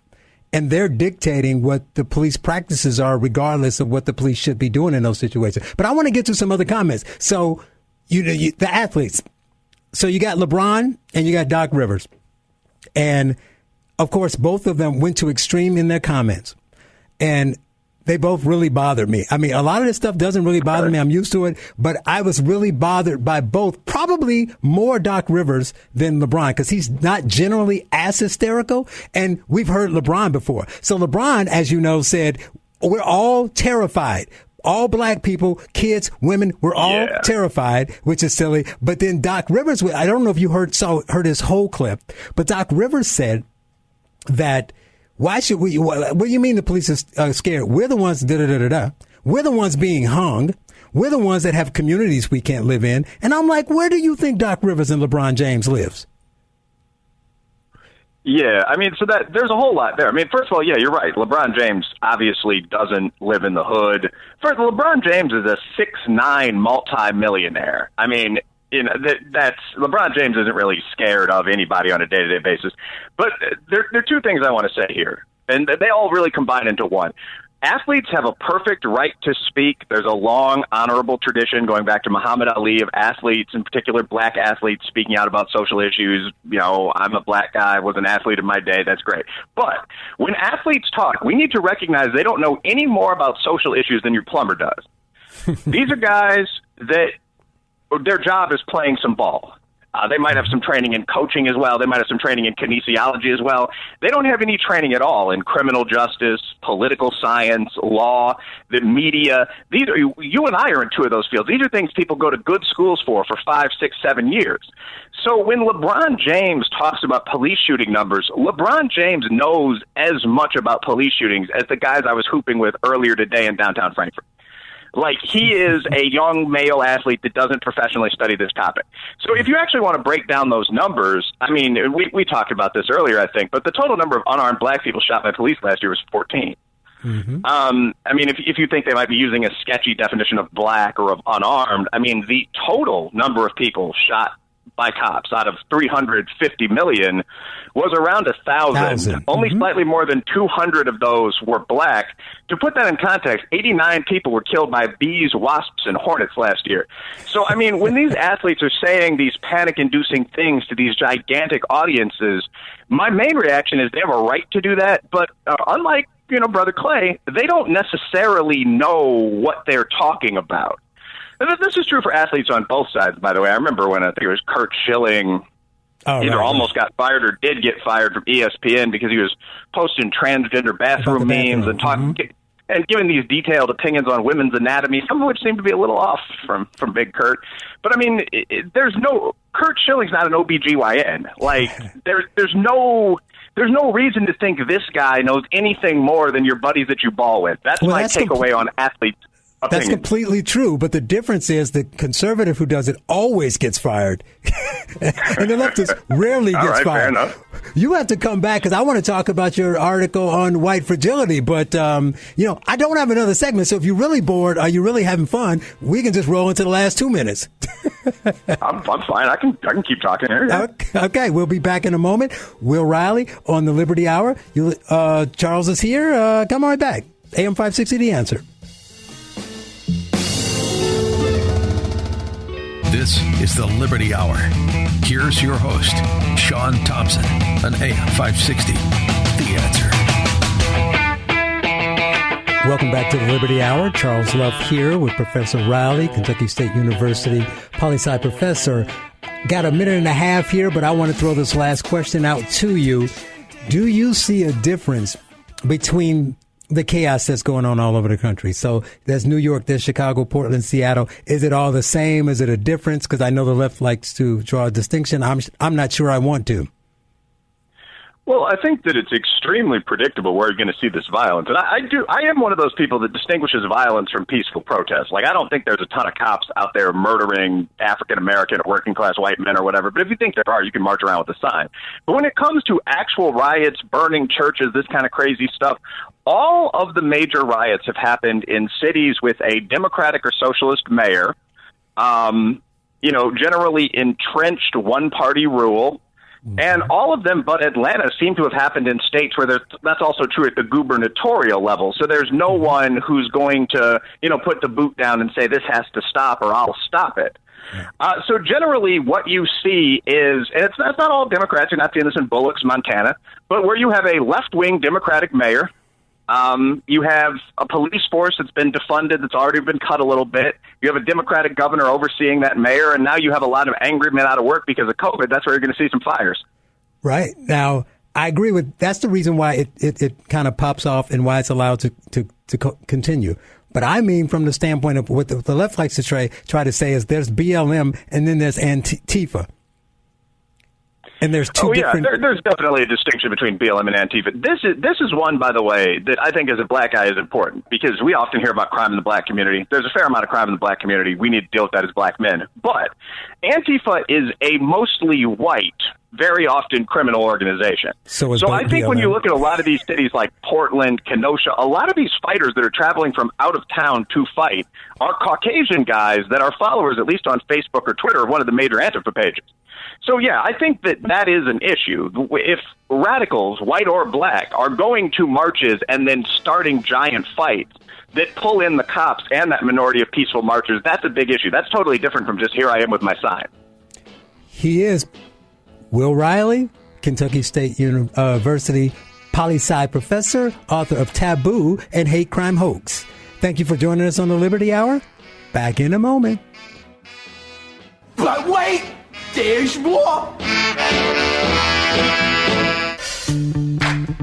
and they're dictating what the police practices are regardless of what the police should be doing in those situations. But I want to get to some other comments. So you, you the athletes. So you got LeBron and you got Doc Rivers. And of course both of them went to extreme in their comments. And they both really bothered me. I mean, a lot of this stuff doesn't really bother me. I'm used to it, but I was really bothered by both, probably more Doc Rivers than LeBron because he's not generally as hysterical. And we've heard LeBron before. So LeBron, as you know, said, we're all terrified all black people, kids, women, we're all yeah. terrified, which is silly. But then Doc Rivers, I don't know if you heard saw heard his whole clip, but Doc Rivers said that Why should we? What, what do you mean the police are uh, scared? We're the ones da da da da da. We're the ones being hung. We're the ones that have communities we can't live in. And I'm like, where do you think Doc Rivers and LeBron James lives? Yeah, I mean, so that there's a whole lot there. I mean, first of all, yeah, you're right. LeBron James obviously doesn't live in the hood. First, LeBron James is a six nine multi-millionaire. I mean, you know that that's LeBron James isn't really scared of anybody on a day to day basis. But there, there are two things I want to say here, and they all really combine into one athletes have a perfect right to speak. There's a long, honorable tradition going back to Muhammad Ali of athletes, in particular black athletes, speaking out about social issues. You know, I'm a black guy, was an athlete in my day. That's great. But when athletes talk, we need to recognize they don't know any more about social issues than your plumber does. These are guys that their job is playing some ball. Uh, they might have some training in coaching as well. They might have some training in kinesiology as well. They don't have any training at all in criminal justice, political science, law, the media. These are you and I are in two of those fields. These are things people go to good schools for for five, six, seven years. So when LeBron James talks about police shooting numbers, LeBron James knows as much about police shootings as the guys I was hooping with earlier today in downtown Frankfort. Like he is a young male athlete that doesn't professionally study this topic. So if you actually want to break down those numbers, I mean, we we talked about this earlier, I think, but the total number of unarmed black people shot by police last year was 14. Mm-hmm. Um, I mean, if if you think they might be using a sketchy definition of black or of unarmed, I mean, the total number of people shot by cops out of 350 million was around a thousand. Only mm-hmm. slightly more than 200 of those were black. To put that in context, 89 people were killed by bees, wasps, and hornets last year. So, I mean, when these athletes are saying these panic inducing things to these gigantic audiences, my main reaction is they have a right to do that. But uh, unlike, you know, Brother Clay, they don't necessarily know what they're talking about. And this is true for athletes on both sides, by the way. I remember when I think it was Curt Schilling oh, either right, almost right. got fired or did get fired from ESPN because he was posting transgender bathroom, bathroom. memes and talking mm-hmm. and giving these detailed opinions on women's anatomy, some of which seem to be a little off from from Big Curt. But I mean, it, it, there's no Curt Schilling's not an OBGYN. Like there's there's no there's no reason to think this guy knows anything more than your buddies that you ball with. That's well, my that's takeaway on athletes that's completely true. But the difference is the conservative who does it always gets fired, and the leftist rarely gets right, fired. You have to come back because I want to talk about your article on white fragility. But um, you know, I don't have another segment. So if you're really bored, are you really having fun? We can just roll into the last two minutes. I'm, I'm, fine. I can I can keep talking here. Yeah. Okay, okay, we'll be back in a moment. Will Reilly on the Liberty Hour. You, uh, Charles is here. Uh, come right back. AM five sixty. The answer. This is the Liberty Hour. Here's your host, Sean Thompson, on AM 560. The answer. Welcome back to the Liberty Hour. Charles Love here with Professor Reilly, Kentucky State University poli sci professor. Got a minute and a half here, but I want to throw this last question out to you. Do you see a difference between the chaos that's going on all over the country. So there's New York, there's Chicago, Portland, Seattle. Is it all the same? Is it a difference? Because I know the left likes to draw a distinction. I'm I'm not sure I want to. Well, I think that it's extremely predictable where you're going to see this violence, and I, I do. I am one of those people that distinguishes violence from peaceful protest. Like, I don't think there's a ton of cops out there murdering African American or working class white men or whatever. But if you think there are, you can march around with a sign. But when it comes to actual riots, burning churches, this kind of crazy stuff, all of the major riots have happened in cities with a Democratic or socialist mayor. Um, you know, generally entrenched one party rule and all of them but Atlanta seem to have happened in states where that's also true at the gubernatorial level. So there's no mm-hmm. one who's going to, you know, put the boot down and say this has to stop or I'll stop it. Uh, so generally, what you see is, and it's, it's not all Democrats. You're not seeing this in Bullocks, Montana, but where you have a left-wing Democratic mayor um, you have a police force that's been defunded, that's already been cut a little bit. You have a Democratic governor overseeing that mayor, and now you have a lot of angry men out of work because of COVID. That's where you're going to see some fires. Right. Now, I agree with that's the reason why it, it, it kind of pops off and why it's allowed to, to, to co- continue. But I mean, from the standpoint of what the, the, left likes to try, try to say is there's BLM and then there's Antifa. And there's two oh different. yeah, there, there's definitely a distinction between BLM and Antifa. This is this is one, by the way, that I think as a black guy is important because we often hear about crime in the black community. There's a fair amount of crime in the black community. We need to deal with that as black men. But Antifa is a mostly white, very often criminal organization. So so I think when you look at a lot of these cities like Portland, Kenosha, a lot of these fighters that are traveling from out of town to fight are Caucasian guys that are followers, at least on Facebook or Twitter, of one of the major Antifa pages. So yeah, I think that that is an issue. If radicals, white or black, are going to marches and then starting giant fights that pull in the cops and that minority of peaceful marchers, that's a big issue. That's totally different from just here I am with my sign. He is Will Reilly, Kentucky State uh, University poli sci professor, author of Taboo and Hate Crime Hoax. Thank you for joining us on the Liberty Hour. Back in a moment. But wait, there's more.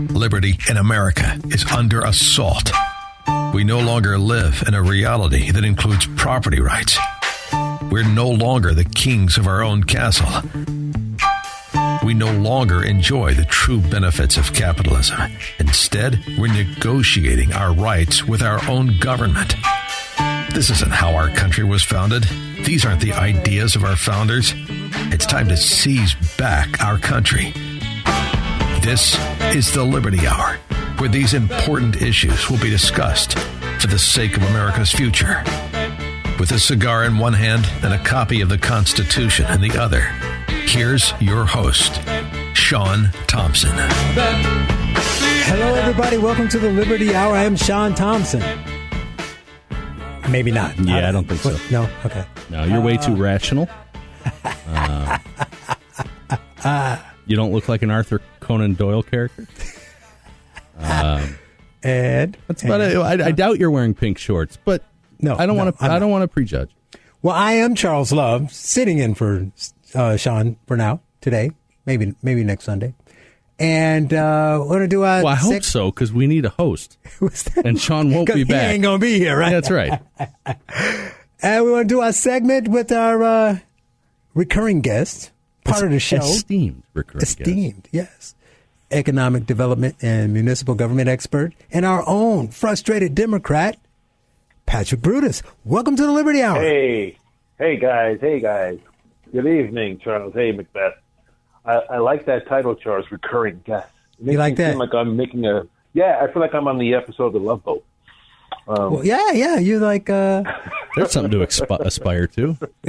Liberty in America is under assault. We no longer live in a reality that includes property rights. We're no longer the kings of our own castle. We no longer enjoy the true benefits of capitalism. Instead, we're negotiating our rights with our own government. This isn't how our country was founded. These aren't the ideas of our founders. It's time to seize back our country. This is the Liberty Hour, where these important issues will be discussed for the sake of America's future. With a cigar in one hand and a copy of the Constitution in the other, here's your host, Sean Thompson. Hello, everybody. Welcome to the Liberty Hour. I am Sean Thompson. Maybe not. Yeah, I don't think so. No? Okay. No, you're way too rational. Uh, you don't look like an Arthur Conan Doyle character. And That's about it. I, I doubt you're wearing pink shorts, but No, I don't no, want to. I'm don't want to prejudge. Well, I am Charles Love, sitting in for uh, Sean for now today, maybe maybe next Sunday, and uh, we're gonna do a. Well, I hope sec- so because we need a host, and Sean won't be back. he ain't gonna be here, right? That's right. And we want to do our segment with our uh, recurring guest, part of the show, Esteemed recurring guest. esteemed, yes, economic development and municipal government expert, and our own frustrated Democrat, Patrick Brutus. Welcome to the Liberty Hour. Hey, hey guys, hey guys. Good evening, Charles. Hey, Macbeth. I, I like that title, Charles. Recurring guest. It makes like me that? Seem like I'm making a. Yeah, I feel like I'm on the episode of The Love Boat. Um, Well, yeah, yeah, you like uh, There's something to expi- aspire to.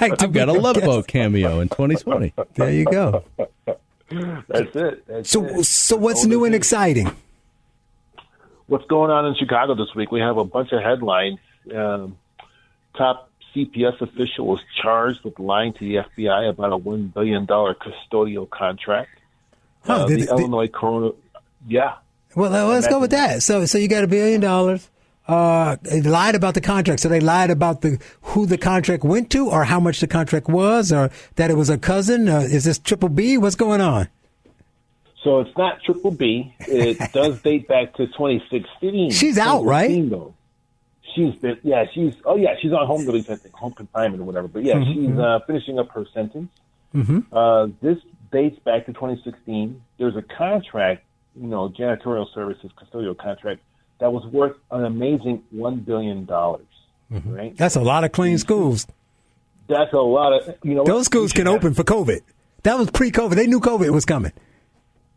right? I've got a Love Boat cameo in 2020. There you go. That's it. That's So, it. so what's new and exciting? What's going on in Chicago this week? We have a bunch of headlines. Um, top CPS official was charged with lying to the FBI about a one billion dollar custodial contract. Huh, Uh, did- the Illinois Corona. Yeah, Well, let's go with that. So, so you got a billion dollars. Uh, they lied about the contract. So they lied about the who the contract went to, or how much the contract was, or that it was a cousin. Uh, is this Triple B? What's going on? So it's not Triple B. It does date back to 2016. She's out, right? Though. She's been, yeah, she's, oh yeah, she's on home release, I think, home confinement or whatever. But yeah, Mm-hmm, she's uh, finishing up her sentence. Uh, this dates back to 2016. There's a contract, you know, janitorial services custodial contract that was worth an amazing one billion dollars. Mm-hmm. Right? That's a lot of clean schools. That's a lot of, you know. Those schools can open for COVID. That was pre-COVID. They knew COVID was coming.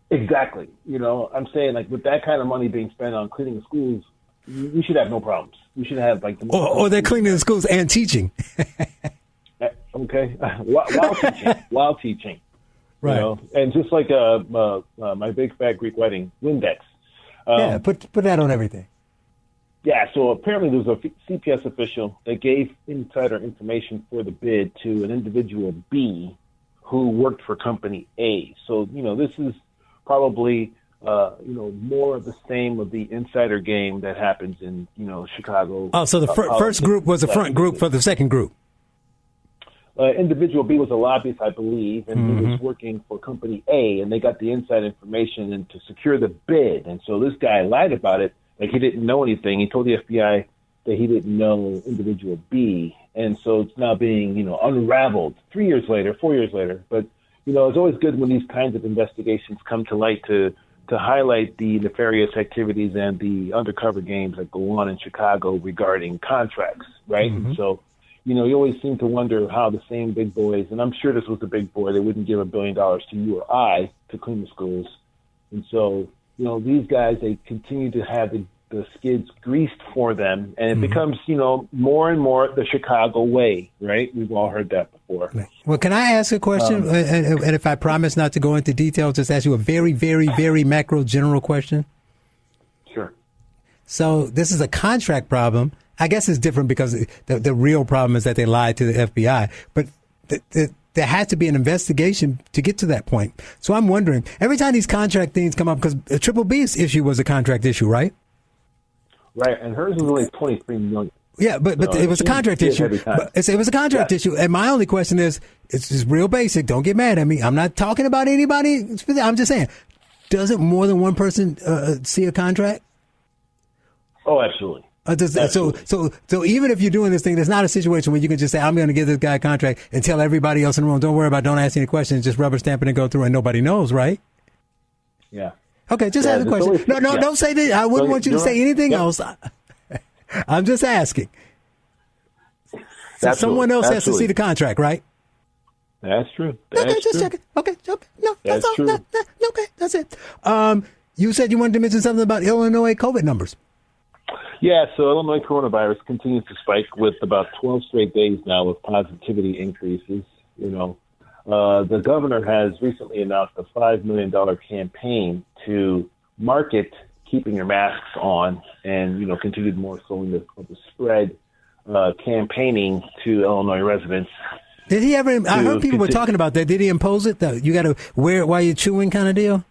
Exactly. You know, I'm saying like with that kind of money being spent on cleaning the schools, we should have no problems. We should have like the Or, or they're cleaning the schools and teaching. okay while, while teaching, while teaching, Right. You know, and just like uh, uh, uh, my big fat Greek wedding, Windex. Um, yeah, put put that on everything. Yeah, so apparently there's a CPS official that gave insider information for the bid to an individual B who worked for company A. So, you know, this is probably, uh, you know, more of the same of the insider game that happens in, you know, Chicago. Oh, so the uh, first group was the front group for the second group. uh, individual B was a lobbyist, I believe, and he Mm-hmm. was working for company A, and they got the inside information and to secure the bid. And so this guy lied about it, like he didn't know anything. He told the FBI that he didn't know individual B, and so it's now being you know unraveled three years later, four years later. But you know, it's always good when these kinds of investigations come to light to to highlight the nefarious activities and the undercover games that go on in Chicago regarding contracts, right? Mm-hmm. So, you know, you always seem to wonder how the same big boys, and I'm sure this was a big boy, they wouldn't give a billion dollars to you or I to clean the schools. And so, you know, these guys, they continue to have the, the skids greased for them, and it Mm-hmm. becomes, you know, more and more the Chicago way, right? We've all heard that before. Well, can I ask a question? Um, and, and- and if I promise not to go into details, just ask you a very, very, very macro general question. Sure. So this is a contract problem. I guess it's different because the, the real problem is that they lied to the FBI. But th- th- there has to be an investigation to get to that point. So I'm wondering, every time these contract things come up, because Triple B's issue was a contract issue, right? Right, and hers was only 23 million. Yeah, but but So it was a contract issue. heavy time. But it's, it was a contract issue, and my only question is, it's just real basic. Don't get mad at me. I'm not talking about anybody. I'm just saying, doesn't more than one person uh, see a contract? Oh, absolutely. Uh, does, so so so even if you're doing this thing, there's not a situation where you can just say, I'm going to give this guy a contract and tell everybody else in the room, don't worry about, it, don't ask any questions, just rubber stamp it and go through, and nobody knows, right? Yeah. Okay, just Yeah, ask a question. always- no, no, yeah. don't say that. I wouldn't So want you to you're say anything Yep. else. I'm just asking. So Absolutely. someone else has to see the contract, right? That's true. That's okay, just true. check. Okay, okay. No, that's, That's all. That- that- okay, that's it. Um, you said you wanted to mention something about Illinois COVID numbers. Yeah, so Illinois coronavirus continues to spike with about 12 straight days now of positivity increases. You know, uh, the governor has recently announced a $5 million campaign to market keeping your masks on and, you know, continued more slowing the, the spread, uh, campaigning to Illinois residents. Did he ever? I heard people were talking about that. Did he impose it? though? you got to wear it while you're chewing, kind of deal.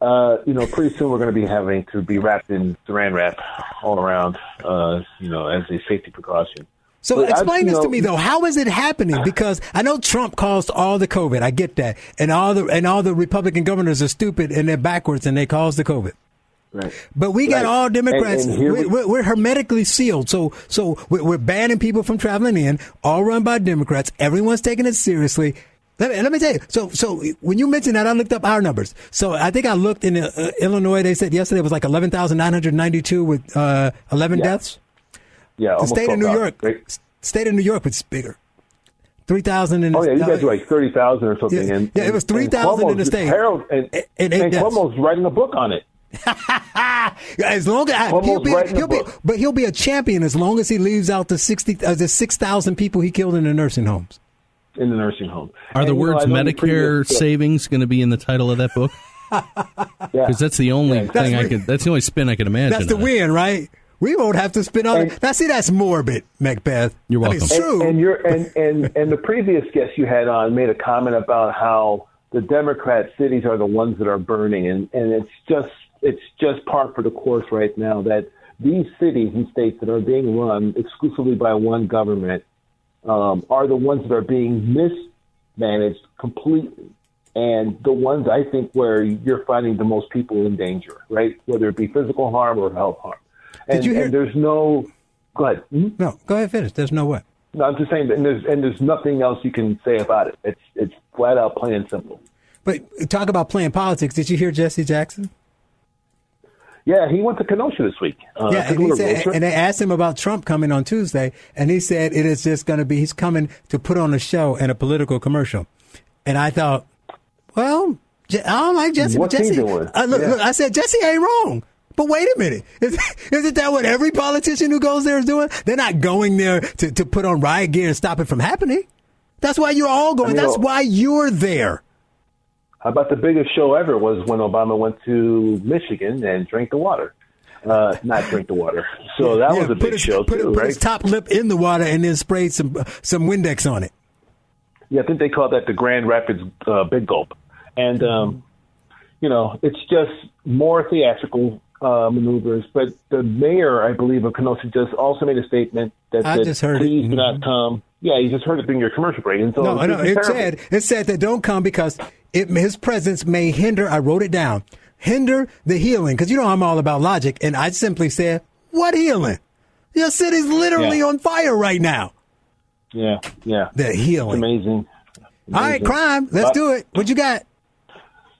Uh, you know, pretty soon we're going to be having to be wrapped in saran wrap all around, uh, you know, as a safety precaution. So But explain this to me though. How is it happening? Because I know Trump caused all the COVID. I get that, and all the and all the Republican governors are stupid and they're backwards and they caused the COVID. Right. But we got Right. all Democrats. And- and we're, we- we're hermetically sealed. So so we're, we're banning people from traveling in. All run by Democrats. Everyone's taking it seriously. Let me, let me tell you. So so when you mentioned that, I looked up our numbers. So I think I looked in uh, Illinois. They said yesterday it was like eleven thousand nine hundred ninety two with uh, eleven Yeah. deaths. Yeah, The state of New 12,000. York, Right. state of New York was bigger. Three thousand in. Oh yeah, you uh, guys were like thirty thousand or something. Yeah, and, yeah, it was 3,000 in the state. Harold and, And- and, and. Cuomo's writing a book on it. as long as Cuomo's he'll be, he'll be, but he'll be a champion as long as he leaves out the sixty, uh, the six thousand people he killed in the nursing homes. in the nursing home. Are And, the words know Medicare previous- savings going to be in the title of that book? Yeah. Because that's the only Yeah. thing I could. That's the only spin I could imagine. That's the on it. win, right? We won't have to spend on. And- now, see, that's morbid, Macbeth. You're I mean, it's true. And, and you're and, and and the previous guest you had on made a comment about how the Democrat cities are the ones that are burning, and and it's just it's just par for the course right now that these cities and states that are being run exclusively by one government um, are the ones that are being mismanaged completely. And the ones I think where you're finding the most people in danger, right? Whether it be physical harm or health harm. And, you hear- and there's no, go ahead. Mhm. no, go ahead, finish. There's no way. No, I'm just saying, that, and there's and there's nothing else you can say about it. It's it's flat out plain and simple. But talk about playing politics. Did you hear Jesse Jackson? Yeah, he went to Kenosha this week. Uh, yeah, and, he said, and they asked him about Trump coming on Tuesday, and he said it is just going to be he's coming to put on a show and a political commercial. And I thought, well, I don't like Jesse. What's he Jesse, doing? Uh, look, Yeah. look, I said Jesse ain't wrong. But wait a minute, is, isn't that what every politician who goes there is doing? They're not going there to, to put on riot gear and stop it from happening. That's why you're all going. I mean, That's why you're there. How about the biggest show ever was when Obama went to Michigan and drank the water. Uh, not drink the water. So that Yeah, was a big his, show put, too, put right? his top lip in the water and then sprayed some some Windex on it. Yeah, I think they call that the Grand Rapids uh, Big Gulp. And, um, you know, it's just more theatrical uh, maneuvers. But the mayor, I believe, of Kenosha just also made a statement that I said, just heard it. please do not Mhm. come. Yeah, you just heard it during your commercial break. And so No, this no, it terrible. said it said that don't come because it, his presence may hinder. I wrote it down. Hinder the healing because you know I'm all about logic, and I simply said, "What healing? Your city's literally Yeah. on fire right now." Yeah, yeah. The healing. amazing. All right, crime. Let's Uh, do it. What you got?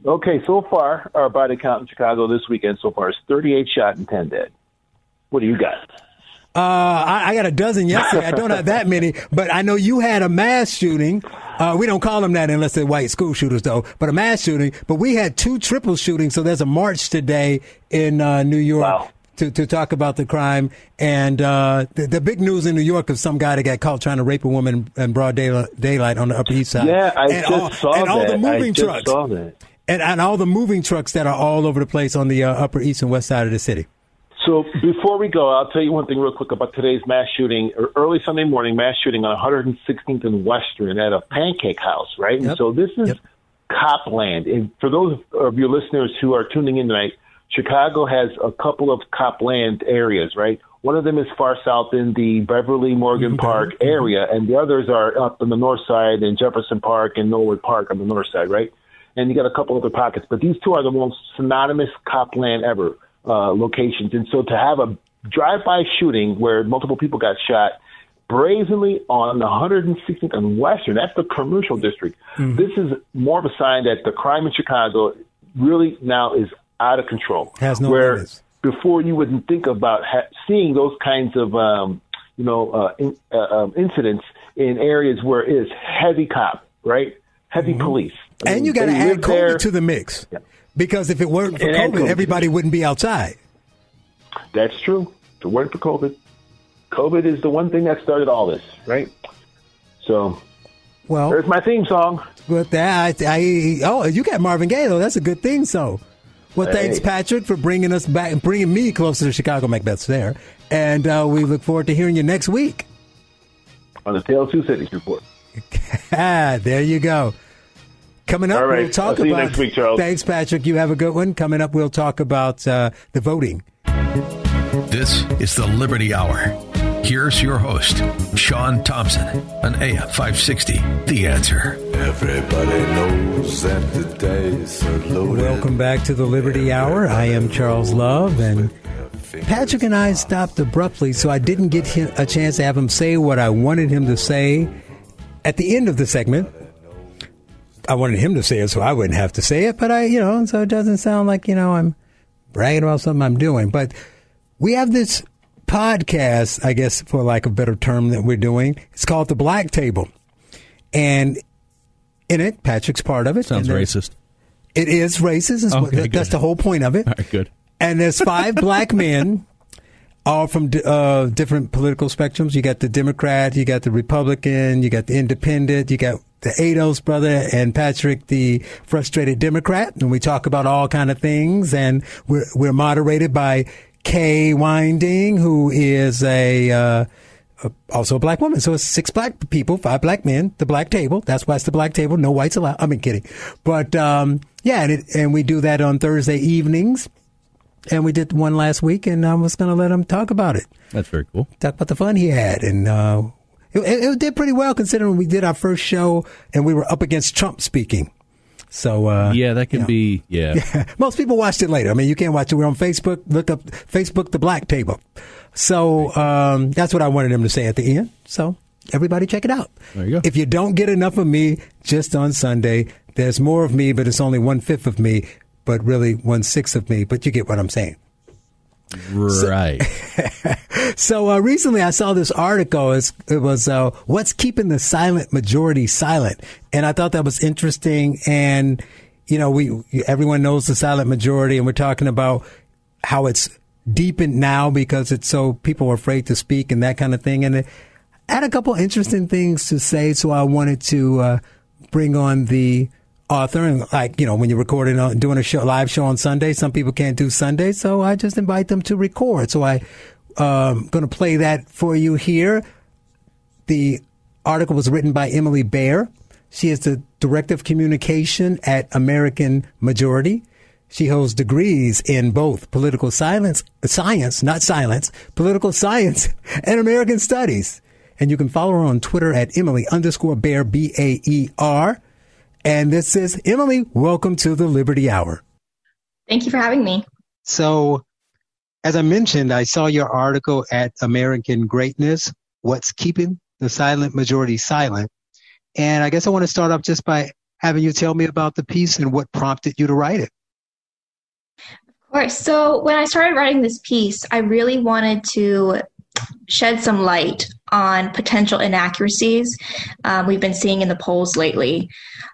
Okay, so far, our body count in Chicago this weekend so far is 38 shot and 10 dead. What do you got? Uh, I, I got a dozen yesterday. I don't have that many, but I know you had a mass shooting. Uh, we don't call them that unless they're white school shooters, though. But a mass shooting. But we had two triple shootings. So there's a march today in uh, New York. To, to talk about the crime and uh, the, the big news in New York of some guy that got caught trying to rape a woman in broad daylight, daylight on the Upper East Side. Yeah, I and just all, saw and all that. the moving I trucks saw that. And, and all the moving trucks that are all over the place on the uh, Upper East and West Side of the city. So before we go, I'll tell you one thing real quick about today's mass shooting. Early Sunday morning, mass shooting on 116th and Western at a pancake house, right? And so this is cop land. And for those of your listeners who are tuning in tonight, Chicago has a couple of cop land areas, right? One of them is far south in the Beverly Morgan Park area, and the others are up on the north side in Jefferson Park and Norwood Park on the north side, right? And you got a couple other pockets, but these two are the most synonymous cop land ever uh, locations. And so to have a drive-by shooting where multiple people got shot brazenly on the 116th and Western, that's the commercial district. This is more of a sign that the crime in Chicago really now is out of control. Has no where limits. before you wouldn't think about ha- seeing those kinds of um, you know uh, in, uh, um, incidents in areas where it is heavy cop, right? Heavy police. I And mean, you got to add COVID there. to the mix. Because if it weren't for And COVID COVID, everybody wouldn't be outside. That's true. If it weren't for COVID, COVID is the one thing that started all this, right? So Well, there's my theme song. with that, I, I oh, you got Marvin Gaye though. That's a good thing. So, well, thanks, Patrick, for bringing us back and bringing me closer to Chicago Macbeth's there. And uh, we look forward to hearing you next week. on the Tale of Two Cities report. There you go. Coming up, All right. we'll talk I'll see you about. next week, Charles. Thanks, Patrick. You have a good one. Coming up, we'll talk about uh, the voting. This is the Liberty Hour. Here's your host, Sean Thompson, on AM 560. The answer. Everybody knows that the days are loaded. Welcome back to the Liberty Hour. I am Charles Love, and Patrick and I stopped abruptly, so I didn't get him a chance to have him say what I wanted him to say at the end of the segment. I wanted him to say it so I wouldn't have to say it, but I, you know, so it doesn't sound like, you know, I'm bragging about something I'm doing. But we have this podcast, I guess, for like a better term that we're doing. It's called The Black Table. And in it, Patrick's part of it. Sounds racist. It is racist. What- Okay, that's the whole point of it. All right, good. And there's five black men, all from uh, different political spectrums. You got the Democrat, you got the Republican, you got the Independent, you got the ADOS brother and Patrick, the frustrated Democrat. And we talk about all kind of things. And we're we're moderated by Kay Winding, who is a uh, also a black woman. So it's six black people, five black men, the black table. That's why it's the black table. No whites allowed. I mean, kidding. But, um, yeah, and it, and we do that on Thursday evenings. And we did one last week and I was going to let him talk about it. That's very cool. Talk about the fun he had. And, uh, it, it, did pretty well considering we did our first show and we were up against Trump speaking. So, uh, yeah, that can be, yeah. most people watched it later. I mean, you can't watch it. We're on Facebook. Look up Facebook, the Black Table. So um, that's what I wanted him to say at the end. So everybody check it out. There you go. If you don't get enough of me just on Sunday, there's more of me, but it's only one fifth of me, but really one sixth of me. But you get what I'm saying. Right. So uh, recently, I saw this article. It's, it was uh, "What's Keeping the Silent Majority Silent," and I thought that was interesting. And you know, we everyone knows the silent majority, and we're talking about how it's deepened now because it's so people are afraid to speak and that kind of thing. And it had a couple interesting things to say, so I wanted to uh, bring on the author and like you know when you're recording on doing a show live show on Sunday some people can't do Sunday so I just invite them to record. So I um going to play that for you here. The article was written by Emily Baer. She is the director of communication at American Majority. She holds degrees in both political science science not silence political science and American studies. And you can follow her on Twitter at Emily underscore Baer B A E R and this is Emily. Welcome to the Liberty Hour. Thank you for having me. So, as I mentioned, I saw your article at American Greatness What's Keeping the Silent Majority Silent. And I guess I want to start off just by having you tell me about the piece and what prompted you to write it. Of course. So when I started writing this piece, I really wanted to shed some light on potential inaccuracies um, we've been seeing in the polls lately.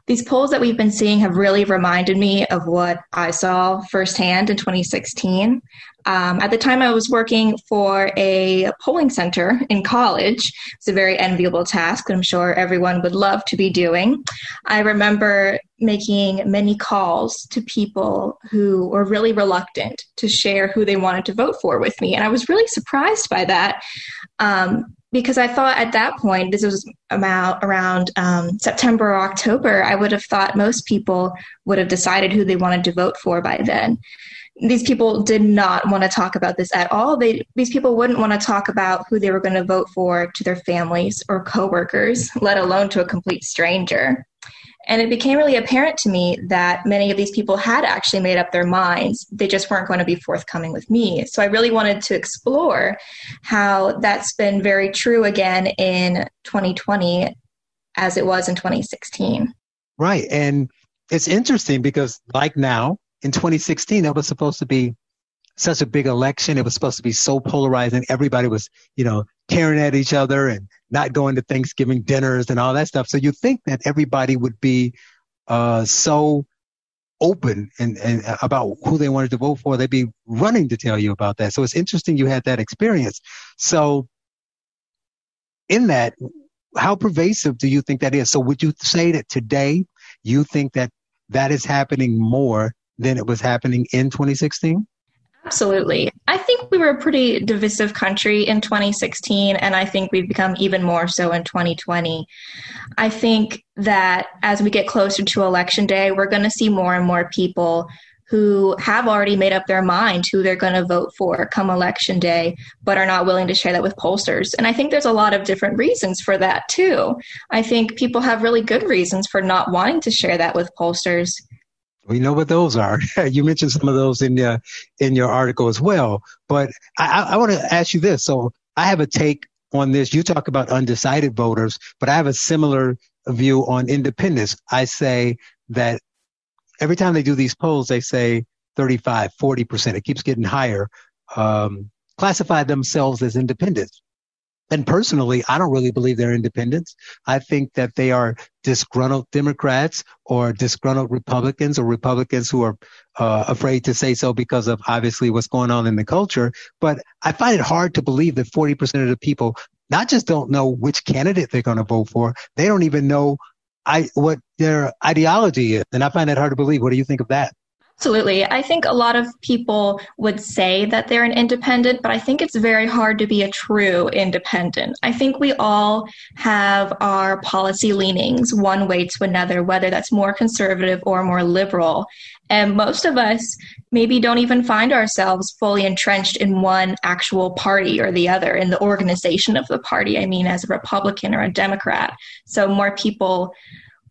These polls that we've been seeing have really reminded me of what I saw firsthand in 2016. Um, at the time, I was working for a polling center in college. It's a very enviable task I'm sure everyone would love to be doing. I remember making many calls to people who were really reluctant to share who they wanted to vote for with me. And I was really surprised by that. Um, because I thought at that point, this was about around um, September or October, I would have thought most people would have decided who they wanted to vote for by then. These people did not want to talk about this at all. They, these people wouldn't want to talk about who they were going to vote for to their families or coworkers, let alone to a complete stranger. And it became really apparent to me that many of these people had actually made up their minds. They just weren't going to be forthcoming with me. So I really wanted to explore how that's been very true again in 2020 as it was in 2016. Right. And it's interesting because, like now, in 2016, that was supposed to be such a big election. It was supposed to be so polarizing. Everybody was, you know, tearing at each other and not going to Thanksgiving dinners and all that stuff. So you think that everybody would be uh, so open and, and about who they wanted to vote for. They'd be running to tell you about that. So it's interesting you had that experience. So in that, how pervasive do you think that is? So would you say that today you think that that is happening more than it was happening in 2016? Absolutely. I think we were a pretty divisive country in 2016, and I think we've become even more so in 2020. I think that as we get closer to Election Day, we're going to see more and more people who have already made up their mind who they're going to vote for come election day, but are not willing to share that with pollsters. And I think there's a lot of different reasons for that too. I think people have really good reasons for not wanting to share that with pollsters. We know what those are. you mentioned some of those in your in your article as well. But I, I want to ask you this. So I have a take on this. You talk about undecided voters, but I have a similar view on independents. I say that every time they do these polls, they say 35, 40%. It keeps getting higher. Um, classify themselves as independents. And personally, I don't really believe they're independents. I think that they are disgruntled Democrats or disgruntled Republicans or Republicans who are uh, afraid to say so because of obviously what's going on in the culture. But I find it hard to believe that 40% of the people not just don't know which candidate they're going to vote for, they don't even know I, what their ideology is. And I find that hard to believe. What do you think of that? Absolutely. I think a lot of people would say that they're an independent, but I think it's very hard to be a true independent. I think we all have our policy leanings one way to another, whether that's more conservative or more liberal. And most of us maybe don't even find ourselves fully entrenched in one actual party or the other, in the organization of the party. I mean, as a Republican or a Democrat. So more people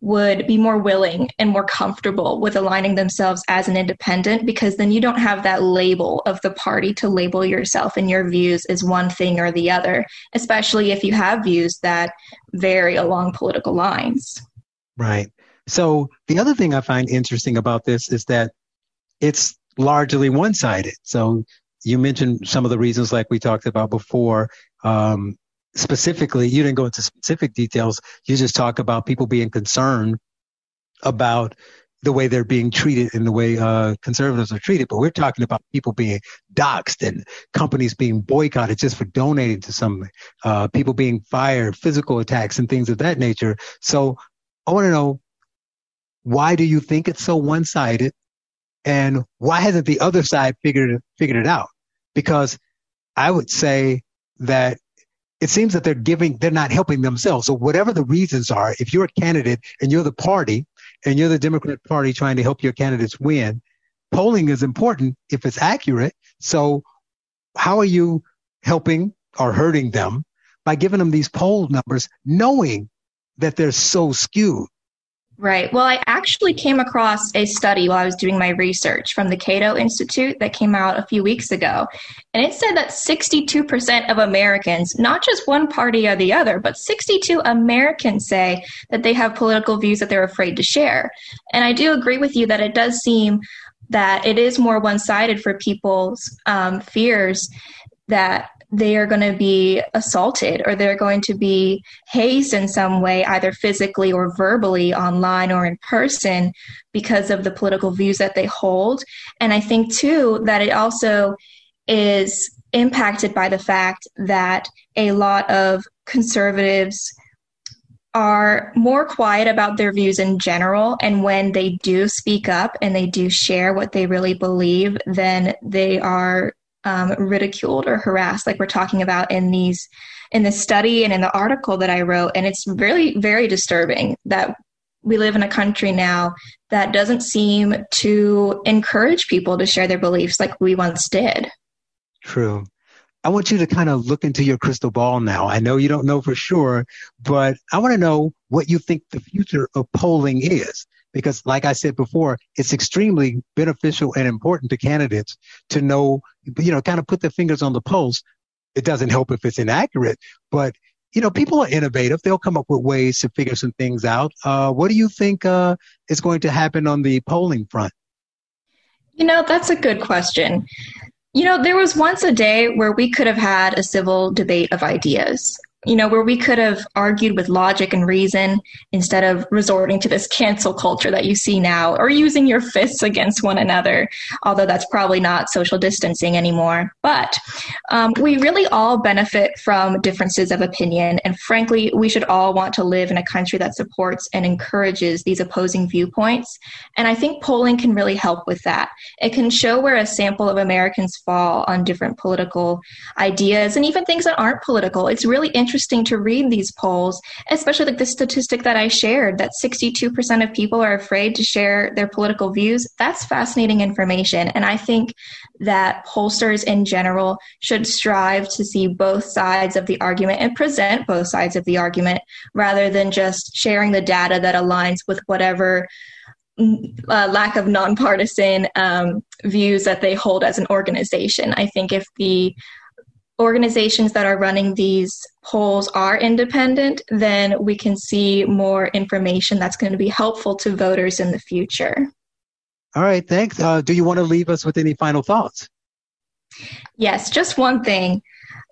would be more willing and more comfortable with aligning themselves as an independent because then you don't have that label of the party to label yourself and your views as one thing or the other, especially if you have views that vary along political lines. Right. So the other thing I find interesting about this is that it's largely one sided. So you mentioned some of the reasons like we talked about before. Um, specifically, you didn't go into specific details. You just talk about people being concerned about the way they're being treated and the way uh, conservatives are treated. But we're talking about people being doxxed and companies being boycotted just for donating to something, uh, people being fired, physical attacks, and things of that nature. So I want to know why do you think it's so one sided? And why hasn't the other side figured figured it out? Because I would say that it seems that they're giving, they're not helping themselves. So whatever the reasons are, if you're a candidate and you're the party and you're the Democrat Party trying to help your candidates win, polling is important if it's accurate. So how are you helping or hurting them by giving them these poll numbers, knowing that they're so skewed? Right. Well, I actually came across a study while I was doing my research from the Cato Institute that came out a few weeks ago. And it said that 62% of Americans, not just one party or the other, but 62 Americans say that they have political views that they're afraid to share. And I do agree with you that it does seem that it is more one sided for people's um, fears that they are going to be assaulted or they're going to be hazed in some way, either physically or verbally, online or in person, because of the political views that they hold. And I think, too, that it also is impacted by the fact that a lot of conservatives are more quiet about their views in general. And when they do speak up and they do share what they really believe, then they are um, ridiculed or harassed, like we're talking about in these in the study and in the article that I wrote. And it's really very disturbing that we live in a country now that doesn't seem to encourage people to share their beliefs like we once did. True. I want you to kind of look into your crystal ball now. I know you don't know for sure, but I want to know what you think the future of polling is because like I said before, it's extremely beneficial and important to candidates to know, you know, kind of put their fingers on the pulse. It doesn't help if it's inaccurate, but you know, people are innovative. They'll come up with ways to figure some things out. Uh, what do you think uh, is going to happen on the polling front? You know, that's a good question. You know, there was once a day where we could have had a civil debate of ideas you know, where we could have argued with logic and reason instead of resorting to this cancel culture that you see now or using your fists against one another, although that's probably not social distancing anymore. But um, we really all benefit from differences of opinion. And frankly, we should all want to live in a country that supports and encourages these opposing viewpoints. And I think polling can really help with that. It can show where a sample of Americans fall on different political ideas and even things that aren't political. It's really interesting interesting to read these polls, especially like the statistic that I shared that 62% of people are afraid to share their political views. That's fascinating information. And I think that pollsters in general should strive to see both sides of the argument and present both sides of the argument rather than just sharing the data that aligns with whatever uh, lack of nonpartisan um, views that they hold as an organization. I think if the organizations that are running these polls are independent, then we can see more information that's going to be helpful to voters in the future. All right, thanks. Uh, do you want to leave us with any final thoughts? Yes, just one thing.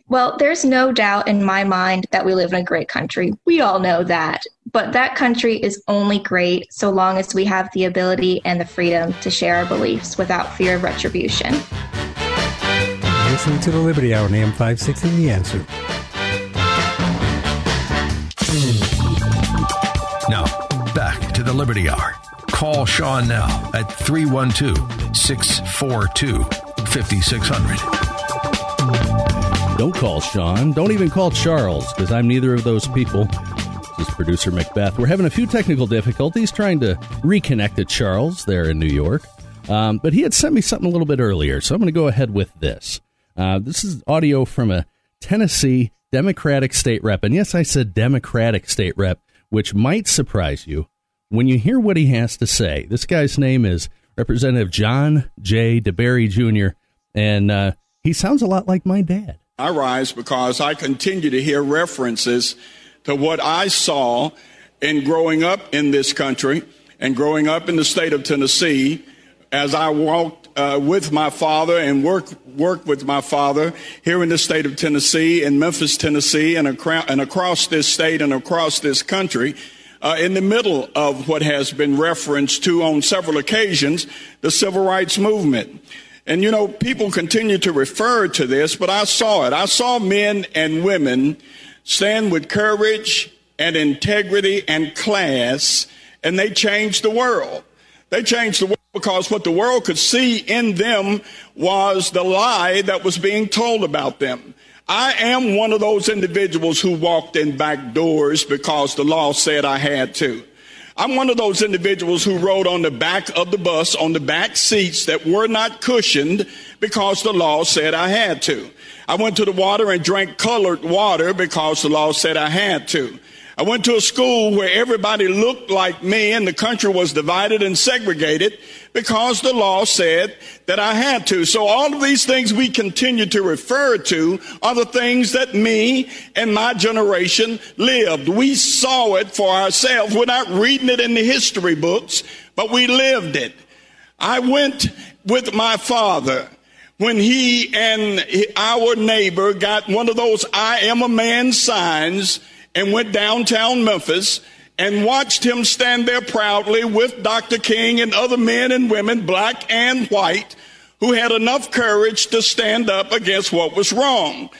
Well, there's no doubt in my mind that we live in a great country. We all know that. But that country is only great so long as we have the ability and the freedom to share our beliefs without fear of retribution listening to the Liberty Hour on AM 560 The Answer. Now, back to the Liberty Hour. Call Sean now at 312 642 5600. Don't call Sean. Don't even call Charles, because I'm neither of those people. This is producer Macbeth. We're having a few technical difficulties trying to reconnect to Charles there in New York. Um, but he had sent me something a little bit earlier, so I'm going to go ahead with this. Uh, this is audio from a Tennessee Democratic state rep. And yes, I said Democratic state rep, which might surprise you when you hear what he has to say. This guy's name is Representative John J. DeBerry Jr., and uh, he sounds a lot like my dad. I rise because I continue to hear references to what I saw in growing up in this country and growing up in the state of Tennessee as I walked uh, with my father and work worked with my father here in the state of Tennessee, in Memphis, Tennessee, and, acro- and across this state and across this country. Uh, in the middle of what has been referenced to on several occasions, the civil rights movement. And you know, people continue to refer to this, but I saw it. I saw men and women stand with courage and integrity and class, and they changed the world. They changed the world because what the world could see in them was the lie that was being told about them. I am one of those individuals who walked in back doors because the law said I had to. I'm one of those individuals who rode on the back of the bus on the back seats that were not cushioned because the law said I had to. I went to the water and drank colored water because the law said I had to. I went to a school where everybody looked like me and the country was divided and segregated because the law said that I had to. So all of these things we continue to refer to are the things that me and my generation lived. We saw it for ourselves. We're not reading it in the history books, but we lived it. I went with my father when he and our neighbor got one of those I am a man signs and went downtown Memphis and watched him stand there proudly with Dr. King and other men and women, black and white, who had enough courage to stand up against what was wrong.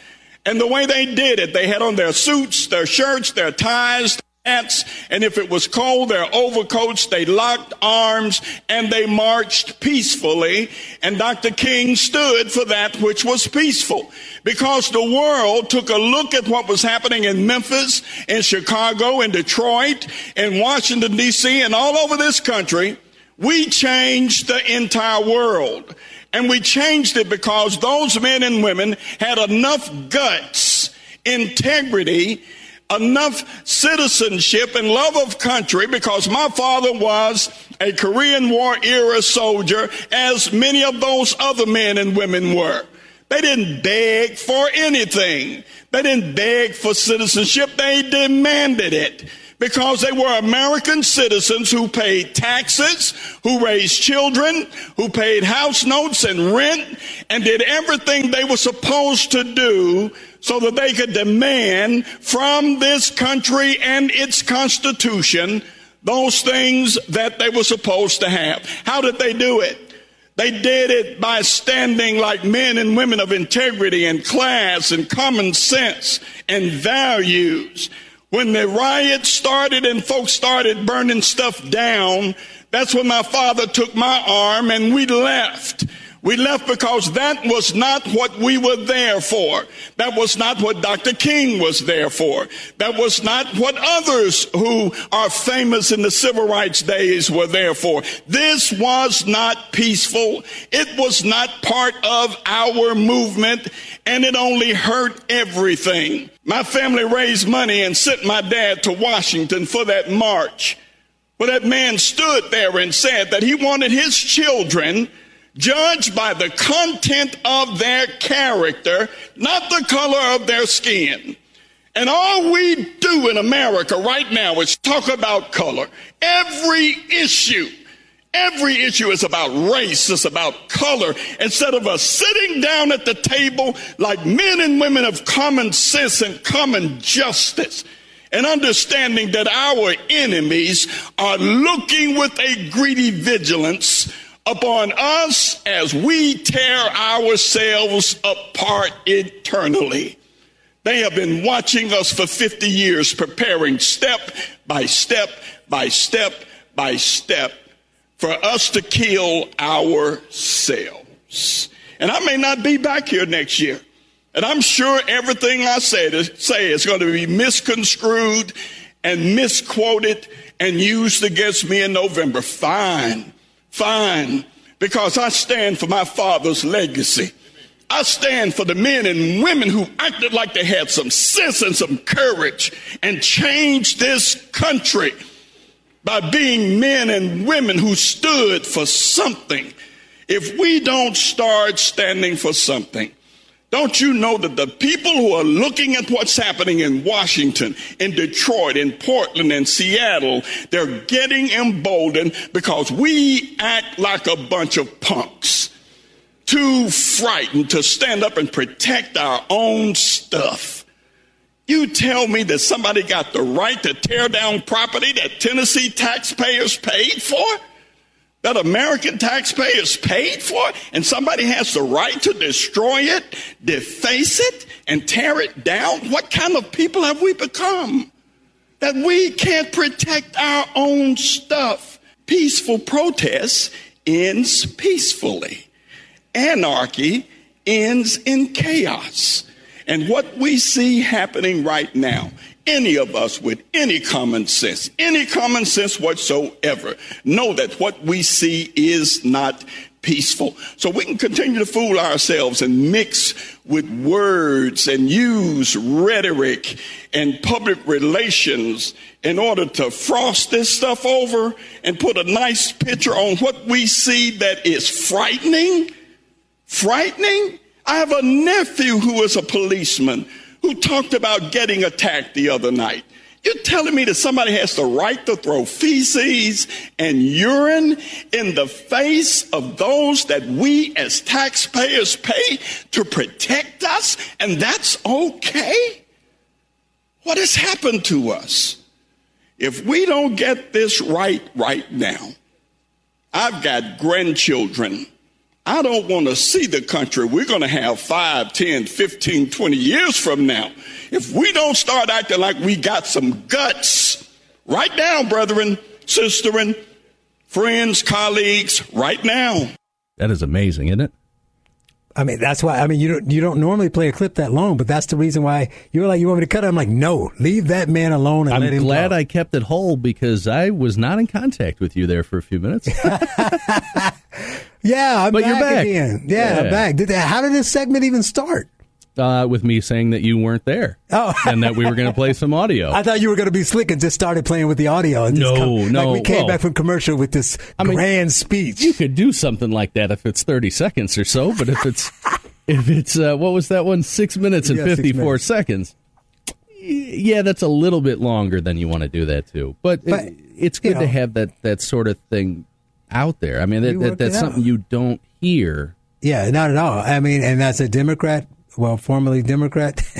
And the way they did it, they had on their suits, their shirts, their ties, and if it was cold, their overcoats, they locked arms and they marched peacefully. And Dr. King stood for that which was peaceful because the world took a look at what was happening in Memphis, in Chicago, in Detroit, in Washington, D.C., and all over this country. We changed the entire world. And we changed it because those men and women had enough guts, integrity, enough citizenship and love of country because my father was a Korean War era soldier, as many of those other men and women were. They didn't beg for anything. They didn't beg for citizenship. They demanded it because they were American citizens who paid taxes, who raised children, who paid house notes and rent, and did everything they were supposed to do so that they could demand from this country and its constitution those things that they were supposed to have. How did they do it? They did it by standing like men and women of integrity and class and common sense and values. When the riot started and folks started burning stuff down, that's when my father took my arm and we left. We left because that was not what we were there for. That was not what Dr. King was there for. That was not what others who are famous in the civil rights days were there for. This was not peaceful. It was not part of our movement and it only hurt everything. My family raised money and sent my dad to Washington for that march. But that man stood there and said that he wanted his children judged by the content of their character, not the color of their skin. And all we do in America right now is talk about color. Every issue, every issue is about race, it's about color. Instead of us sitting down at the table like men and women of common sense and common justice and understanding that our enemies are looking with a greedy vigilance upon us as we tear ourselves apart eternally. They have been watching us for 50 years, preparing step by step by step by step for us to kill ourselves. And I may not be back here next year. And I'm sure everything I say, to, say is going to be misconstrued and misquoted and used against me in November. Fine. Fine, because I stand for my father's legacy. I stand for the men and women who acted like they had some sense and some courage and changed this country by being men and women who stood for something. If we don't start standing for something, don't you know that the people who are looking at what's happening in Washington, in Detroit, in Portland, in Seattle, they're getting emboldened because we act like a bunch of punks. Too frightened to stand up and protect our own stuff. You tell me that somebody got the right to tear down property that Tennessee taxpayers paid for? That American taxpayers paid for, and somebody has the right to destroy it, deface it, and tear it down? What kind of people have we become? That we can't protect our own stuff. Peaceful protest ends peacefully. Anarchy ends in chaos. And what we see happening right now any of us with any common sense, any common sense whatsoever, know that what we see is not peaceful. So we can continue to fool ourselves and mix with words and use rhetoric and public relations in order to frost this stuff over and put a nice picture on what we see that is frightening. Frightening. I have a nephew who is a policeman who talked about getting attacked the other night. You're telling me that somebody has the right to throw feces and urine in the face of those that we as taxpayers pay to protect us, and that's okay? What has happened to us? If we don't get this right right now, I've got grandchildren. I don't want to see the country we're going to have 5, 10, 15, 20 years from now. If we don't start acting like we got some guts, right now, brethren, sisterin, friends, colleagues, right now. That is amazing, isn't it? I mean, that's why. I mean, you don't you don't normally play a clip that long, but that's the reason why you were like, you want me to cut it? I'm like, no, leave that man alone and I'm let him. glad talk. I kept it whole because I was not in contact with you there for a few minutes. Yeah, I'm But back, you're back. again. Yeah, I'm Yeah. back. Did that, how did this segment even start? uh, with me saying that you weren't there Oh. and that we were going to play some audio. I thought you were going to be slick and just started playing with the audio. And No, come- no, Like we came well- back from commercial with this I grand speech. You could do something like that if it's 30 seconds or so, but if it's if it's uh, what was that one? Six minutes and Yeah, 54 minutes. seconds. Yeah, that's a little bit longer than you want to do that too. But, it- But, it's you good to have that that sort of thing out there. I mean, that, that, that's something you don't hear. Yeah, not at all. I mean, and that's a Democrat. Well, formerly Democrat.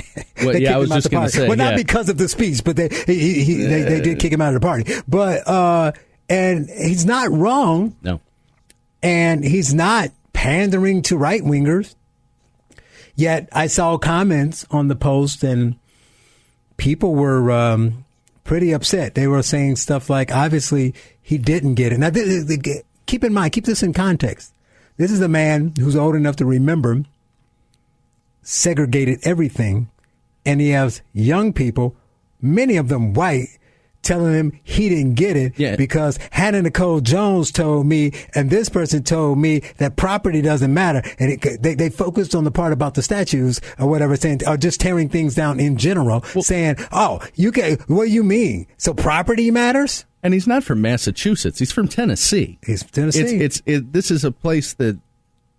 Well, yeah, I was just gonna party. say, well, not yeah. because of the speech, but they he, he, they, they did kick him out of the party. But uh, and he's not wrong, No. and he's not pandering to right wingers. Yet I saw comments on the post, and people were um, pretty upset. They were saying stuff like, "Obviously, he didn't get it." Now, keep in mind, keep this in context. This is a man who's old enough to remember segregated everything, and he has young people, many of them white, telling him he didn't get it Yeah. because Hannah Nicole Jones told me, and this person told me that property doesn't matter, and it, they they focused on the part about the statues or whatever, saying or just tearing things down in general, saying, "Oh, you can what do you mean? So property matters." And he's not from Massachusetts. He's from Tennessee. He's from Tennessee. It's it's it, this is a place that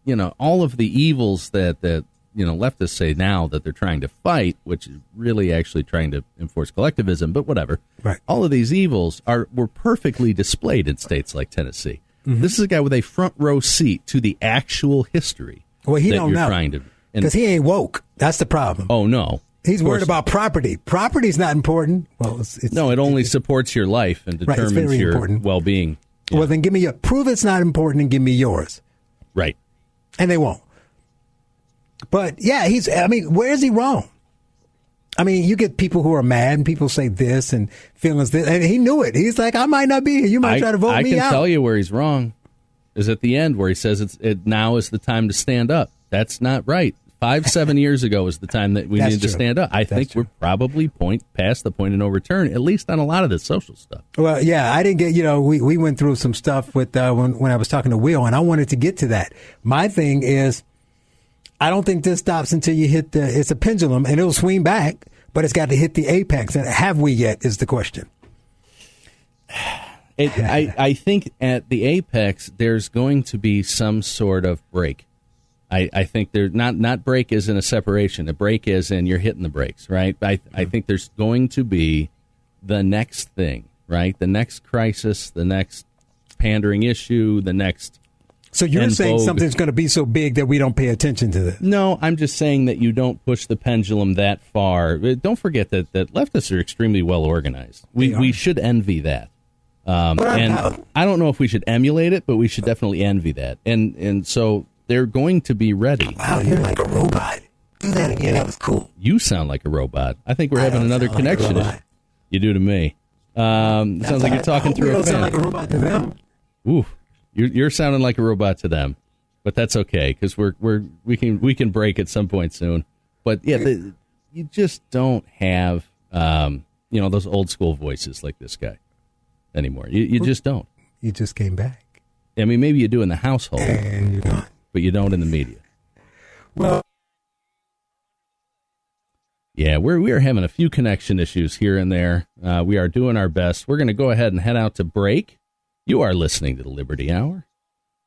you know all of the evils that that you know leftists say now that they're trying to fight, which is really actually trying to enforce collectivism. But whatever. Right. All of these evils are were perfectly displayed in states like Tennessee. Mm-hmm. This is a guy with a front row seat to the actual history. Well, he that don't you're know trying to. because he ain't woke. That's the problem. oh no. He's worried about property. Property's not important. Well, it's, it's No, it only supports your life and determines very your important. well being. Well, then give me your prove it's not important and give me yours. Right. And they won't. But yeah, he's, I mean, where is he wrong? I mean, you get people who are mad and people say this and feelings this, and he knew it. He's like, I might not be here. You might I, try to vote I me out. I can tell you where he's wrong. Is at the end where he says it's it now is the time to stand up. That's not right. Five seven years ago is the time that we needed to stand up. I That's think true. we're probably point past the point of no return, at least on a lot of the social stuff. Well, yeah, I didn't get, you know, we, we went through some stuff with, uh, when, when I was talking to Will, and I wanted to get to that. My thing is, I don't think this stops until you hit the, it's a pendulum and it'll swing back, but it's got to hit the apex. And have we yet is the question. It, I I think at the apex there's going to be some sort of break. I, I think there not not break is in a separation. A break is in you're hitting the brakes, right? I I mm-hmm. think there's going to be the next thing, right? The next crisis, the next pandering issue, the next. So you're saying vogue. something's going to be so big that we don't pay attention to this. No, I'm just saying that you don't push the pendulum that far. Uh, Don't forget that, that leftists are extremely well organized. We we should envy that. Um, and. I don't know if we should emulate it, but we should definitely envy that. And and so they're going to be ready. Wow, you're like a robot. Do that again. That was cool. You sound like a robot. I think we're I having another sound like connection. you do to me. Um, sounds like you're talking through a don't sound fan. like a robot to them. Ooh, you're, you're sounding like a robot to them, but that's okay because we're we're we can we can break at some point soon. But yeah, the, you just don't have um, you know those old school voices like this guy anymore. You you just don't. You just came back. I mean, maybe you do in the household, And you don't. but you don't in the media. Well, Yeah, we're we are having a few connection issues here and there. Uh, we are doing our best. We're going to go ahead and head out to break. You are listening to the Liberty Hour,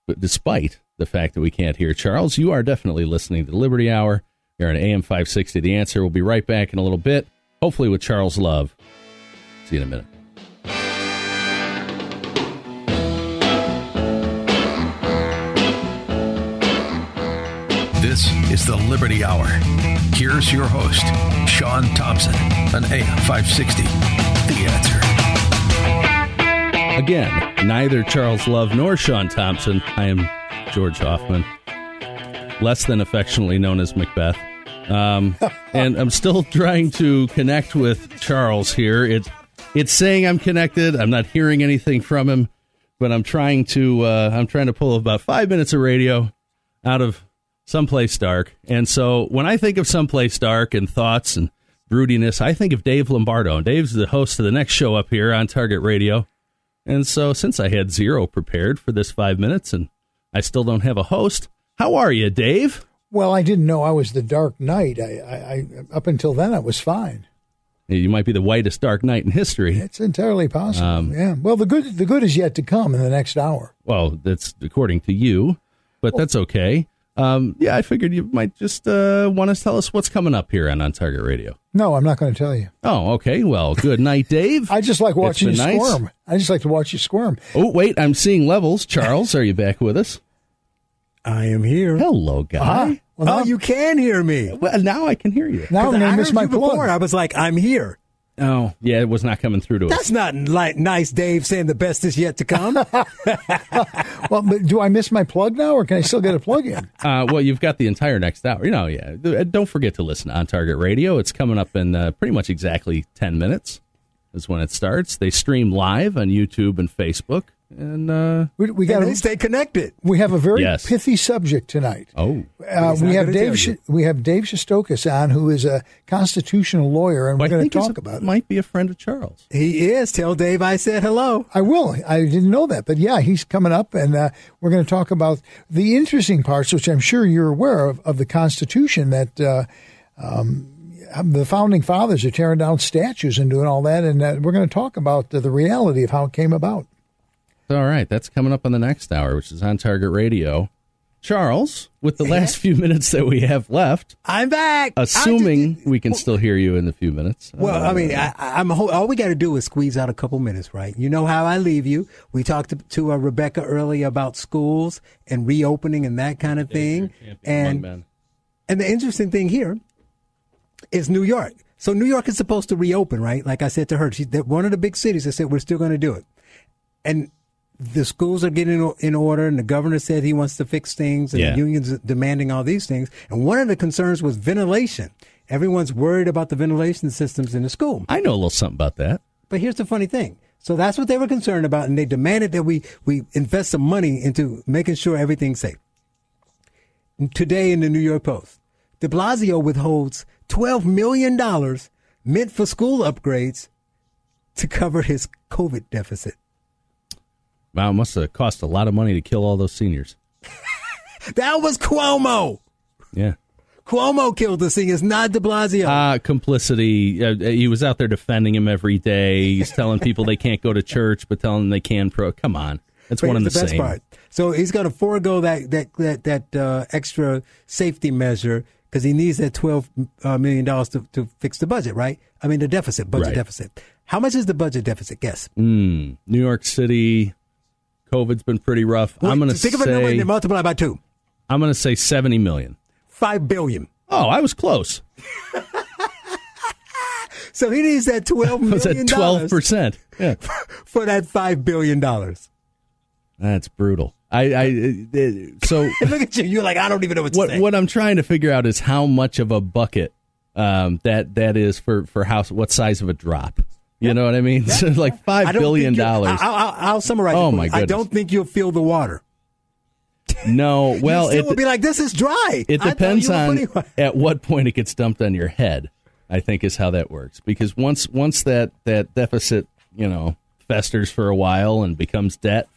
but despite the fact that we can't hear Charles, you are definitely listening to the Liberty Hour. You're on AM 560. The answer. We'll be right back in a little bit, hopefully with Charles Love. See you in a minute. This is the Liberty Hour. Here's your host, Sean Thompson, on AM 560. The answer. Again, neither Charles Love nor Sean Thompson. I am George Hoffman, less than affectionately known as Macbeth. Um, and I'm still trying to connect with Charles here. It, it's saying I'm connected. I'm not hearing anything from him, but I'm trying to uh, I'm trying to pull about five minutes of radio out of someplace dark. And so when I think of someplace dark and thoughts and broodiness, I think of Dave Lombardo. And Dave's the host of the next show up here on Target Radio. And so since I had zero prepared for this five minutes and I still don't have a host, how are you, Dave? Well, I didn't know I was the Dark Knight. I, I, I up until then I was fine. You might be the whitest dark Knight in history. It's entirely possible. Um, yeah. Well, the good the good is yet to come in the next hour. Well, that's according to you, but that's okay. Um, yeah, I figured you might just uh, want to tell us what's coming up here on On Target Radio. No, I'm not going to tell you. Oh, okay. Well, good night, Dave. I just like watching you It's nice. squirm. I just like to watch you squirm. Oh, wait, I'm seeing levels. Charles, are you back with us? I am here. Hello, guy. Ah, well, now, oh, you can hear me. Well, now I can hear you. now I'm 'Cause going I to miss my you before. I was like, I'm here. Oh, yeah, it was not coming through to us. That's not like nice, Dave, saying the best is yet to come. well, but do I miss my plug now, or can I still get a plug in? Uh, well, you've got the entire next hour. You know, yeah. Uh, Don't forget to listen to on Target Radio. It's coming up in uh, pretty much exactly 10 minutes is when it starts. They stream live on YouTube and Facebook. And uh, We, we got they stay connected. we have a very Yes. pithy subject tonight. oh, Uh, we have Dave. tell Sh- we have Dave Shestokas on, who is a constitutional lawyer, and well, we're going to talk a- about it. might be a friend of Charles. He is. Tell Dave I said hello. I will. I didn't know that, but yeah, he's coming up, and uh, we're going to talk about the interesting parts, which I'm sure you're aware of, of the Constitution. That uh, um, the founding fathers are tearing down statues and doing all that, and uh, we're going to talk about the, the reality of how it came about. All right, that's coming up on the next hour, which is on Target Radio. Charles, with the last few minutes that we have left, I'm back. I assuming just- we can still hear you in the few minutes. Well, Uh, I mean, I, I'm ho- all we got to do is squeeze out a couple minutes, right? You know how I leave you. We talked to, to uh, Rebecca earlier about schools and reopening and that kind of thing. And and the interesting thing here is New York. So New York is supposed to reopen, right? Like I said to her, she's they're one of the big cities that said we're still going to do it, and the schools are getting in order, and the governor said he wants to fix things, and Yeah. the unions demanding all these things. And one of the concerns was ventilation. Everyone's worried about the ventilation systems in the school. I know a little something about that. But here's the funny thing. So that's what they were concerned about, and they demanded that we, we invest some money into making sure everything's safe. Today in the New York Post, de Blasio withholds $12 million meant for school upgrades to cover his COVID deficit. Wow, it must have cost a lot of money to kill all those seniors. That was Cuomo. Yeah. Cuomo killed the seniors, not de Blasio. Uh, complicity. Uh, he was out there defending him every day. He's telling people they can't go to church, but telling them they can pro. Come on. That's But one of the, here's best same. part. So he's going to forego that that that that uh, extra safety measure because he needs that twelve uh, million dollars to to fix the budget, right? I mean the deficit, budget Right. deficit. How much is the budget deficit? Guess. Mm, New York City, COVID's been pretty rough. I'm going to think of a number and say multiply by two. I'm going to say 70 million. Five billion. Oh, I was close. So he needs that twelve was at million 12 dollars percent. Yeah, for that five billion dollars. that's brutal. I, I uh, so Look at you. You're like I don't even know what to what say. what I'm trying to figure out is how much of a bucket um, that that is for for house. What size of a drop? You know what I mean? So like five billion dollars. I'll, I'll, summarize. Oh, it my you. I don't think you'll feel the water. No, well, it will be like this is dry. it depends on at what point it gets dumped on your head. I think is how that works because once once that that deficit you know festers for a while and becomes debt,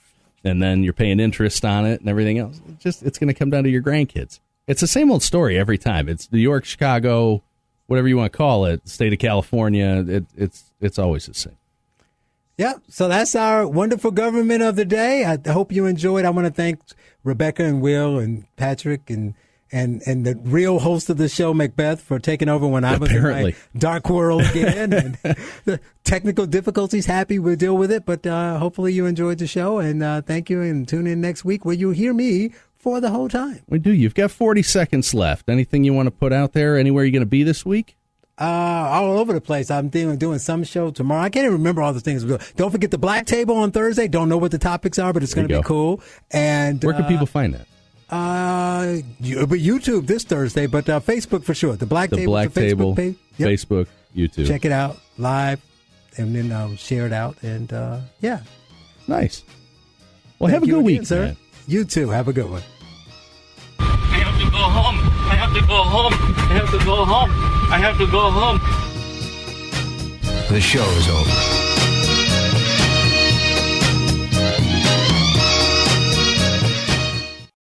and then you're paying interest on it and everything else. It's just it's going to come down to your grandkids. It's the same old story every time. It's New York, Chicago, whatever you want to call it, state of California. It, it's it's always the same. Yep. So that's our wonderful government of the day. I hope you enjoyed. I want to thank Rebecca and Will and Patrick and and and the real host of the show, Macbeth, for taking over when I was Apparently. in my dark world again. and the technical difficulties, happy we'll deal with it. But uh, hopefully you enjoyed the show, and uh, thank you. And tune in next week where you'll hear me for the whole time. We do. You've got 40 seconds left. Anything you want to put out there? Anywhere you're going to be this week? Uh, all over the place. I'm doing doing some show tomorrow. I can't even remember all the things. Don't forget the Black Table on Thursday. Don't know what the topics are, but it's going to be cool. And Where can uh, people find that? Uh, you- but YouTube this Thursday, but uh, Facebook for sure. The Black The Table, Black the Facebook Table, page. Yep. Facebook, YouTube. Check it out live, and then I'll share it out. And uh, yeah, nice. Well, Thank have a good again, week, sir. You too. Have a good one. I have to go home. I have to go home. I have to go home. I have to go home. The show is over.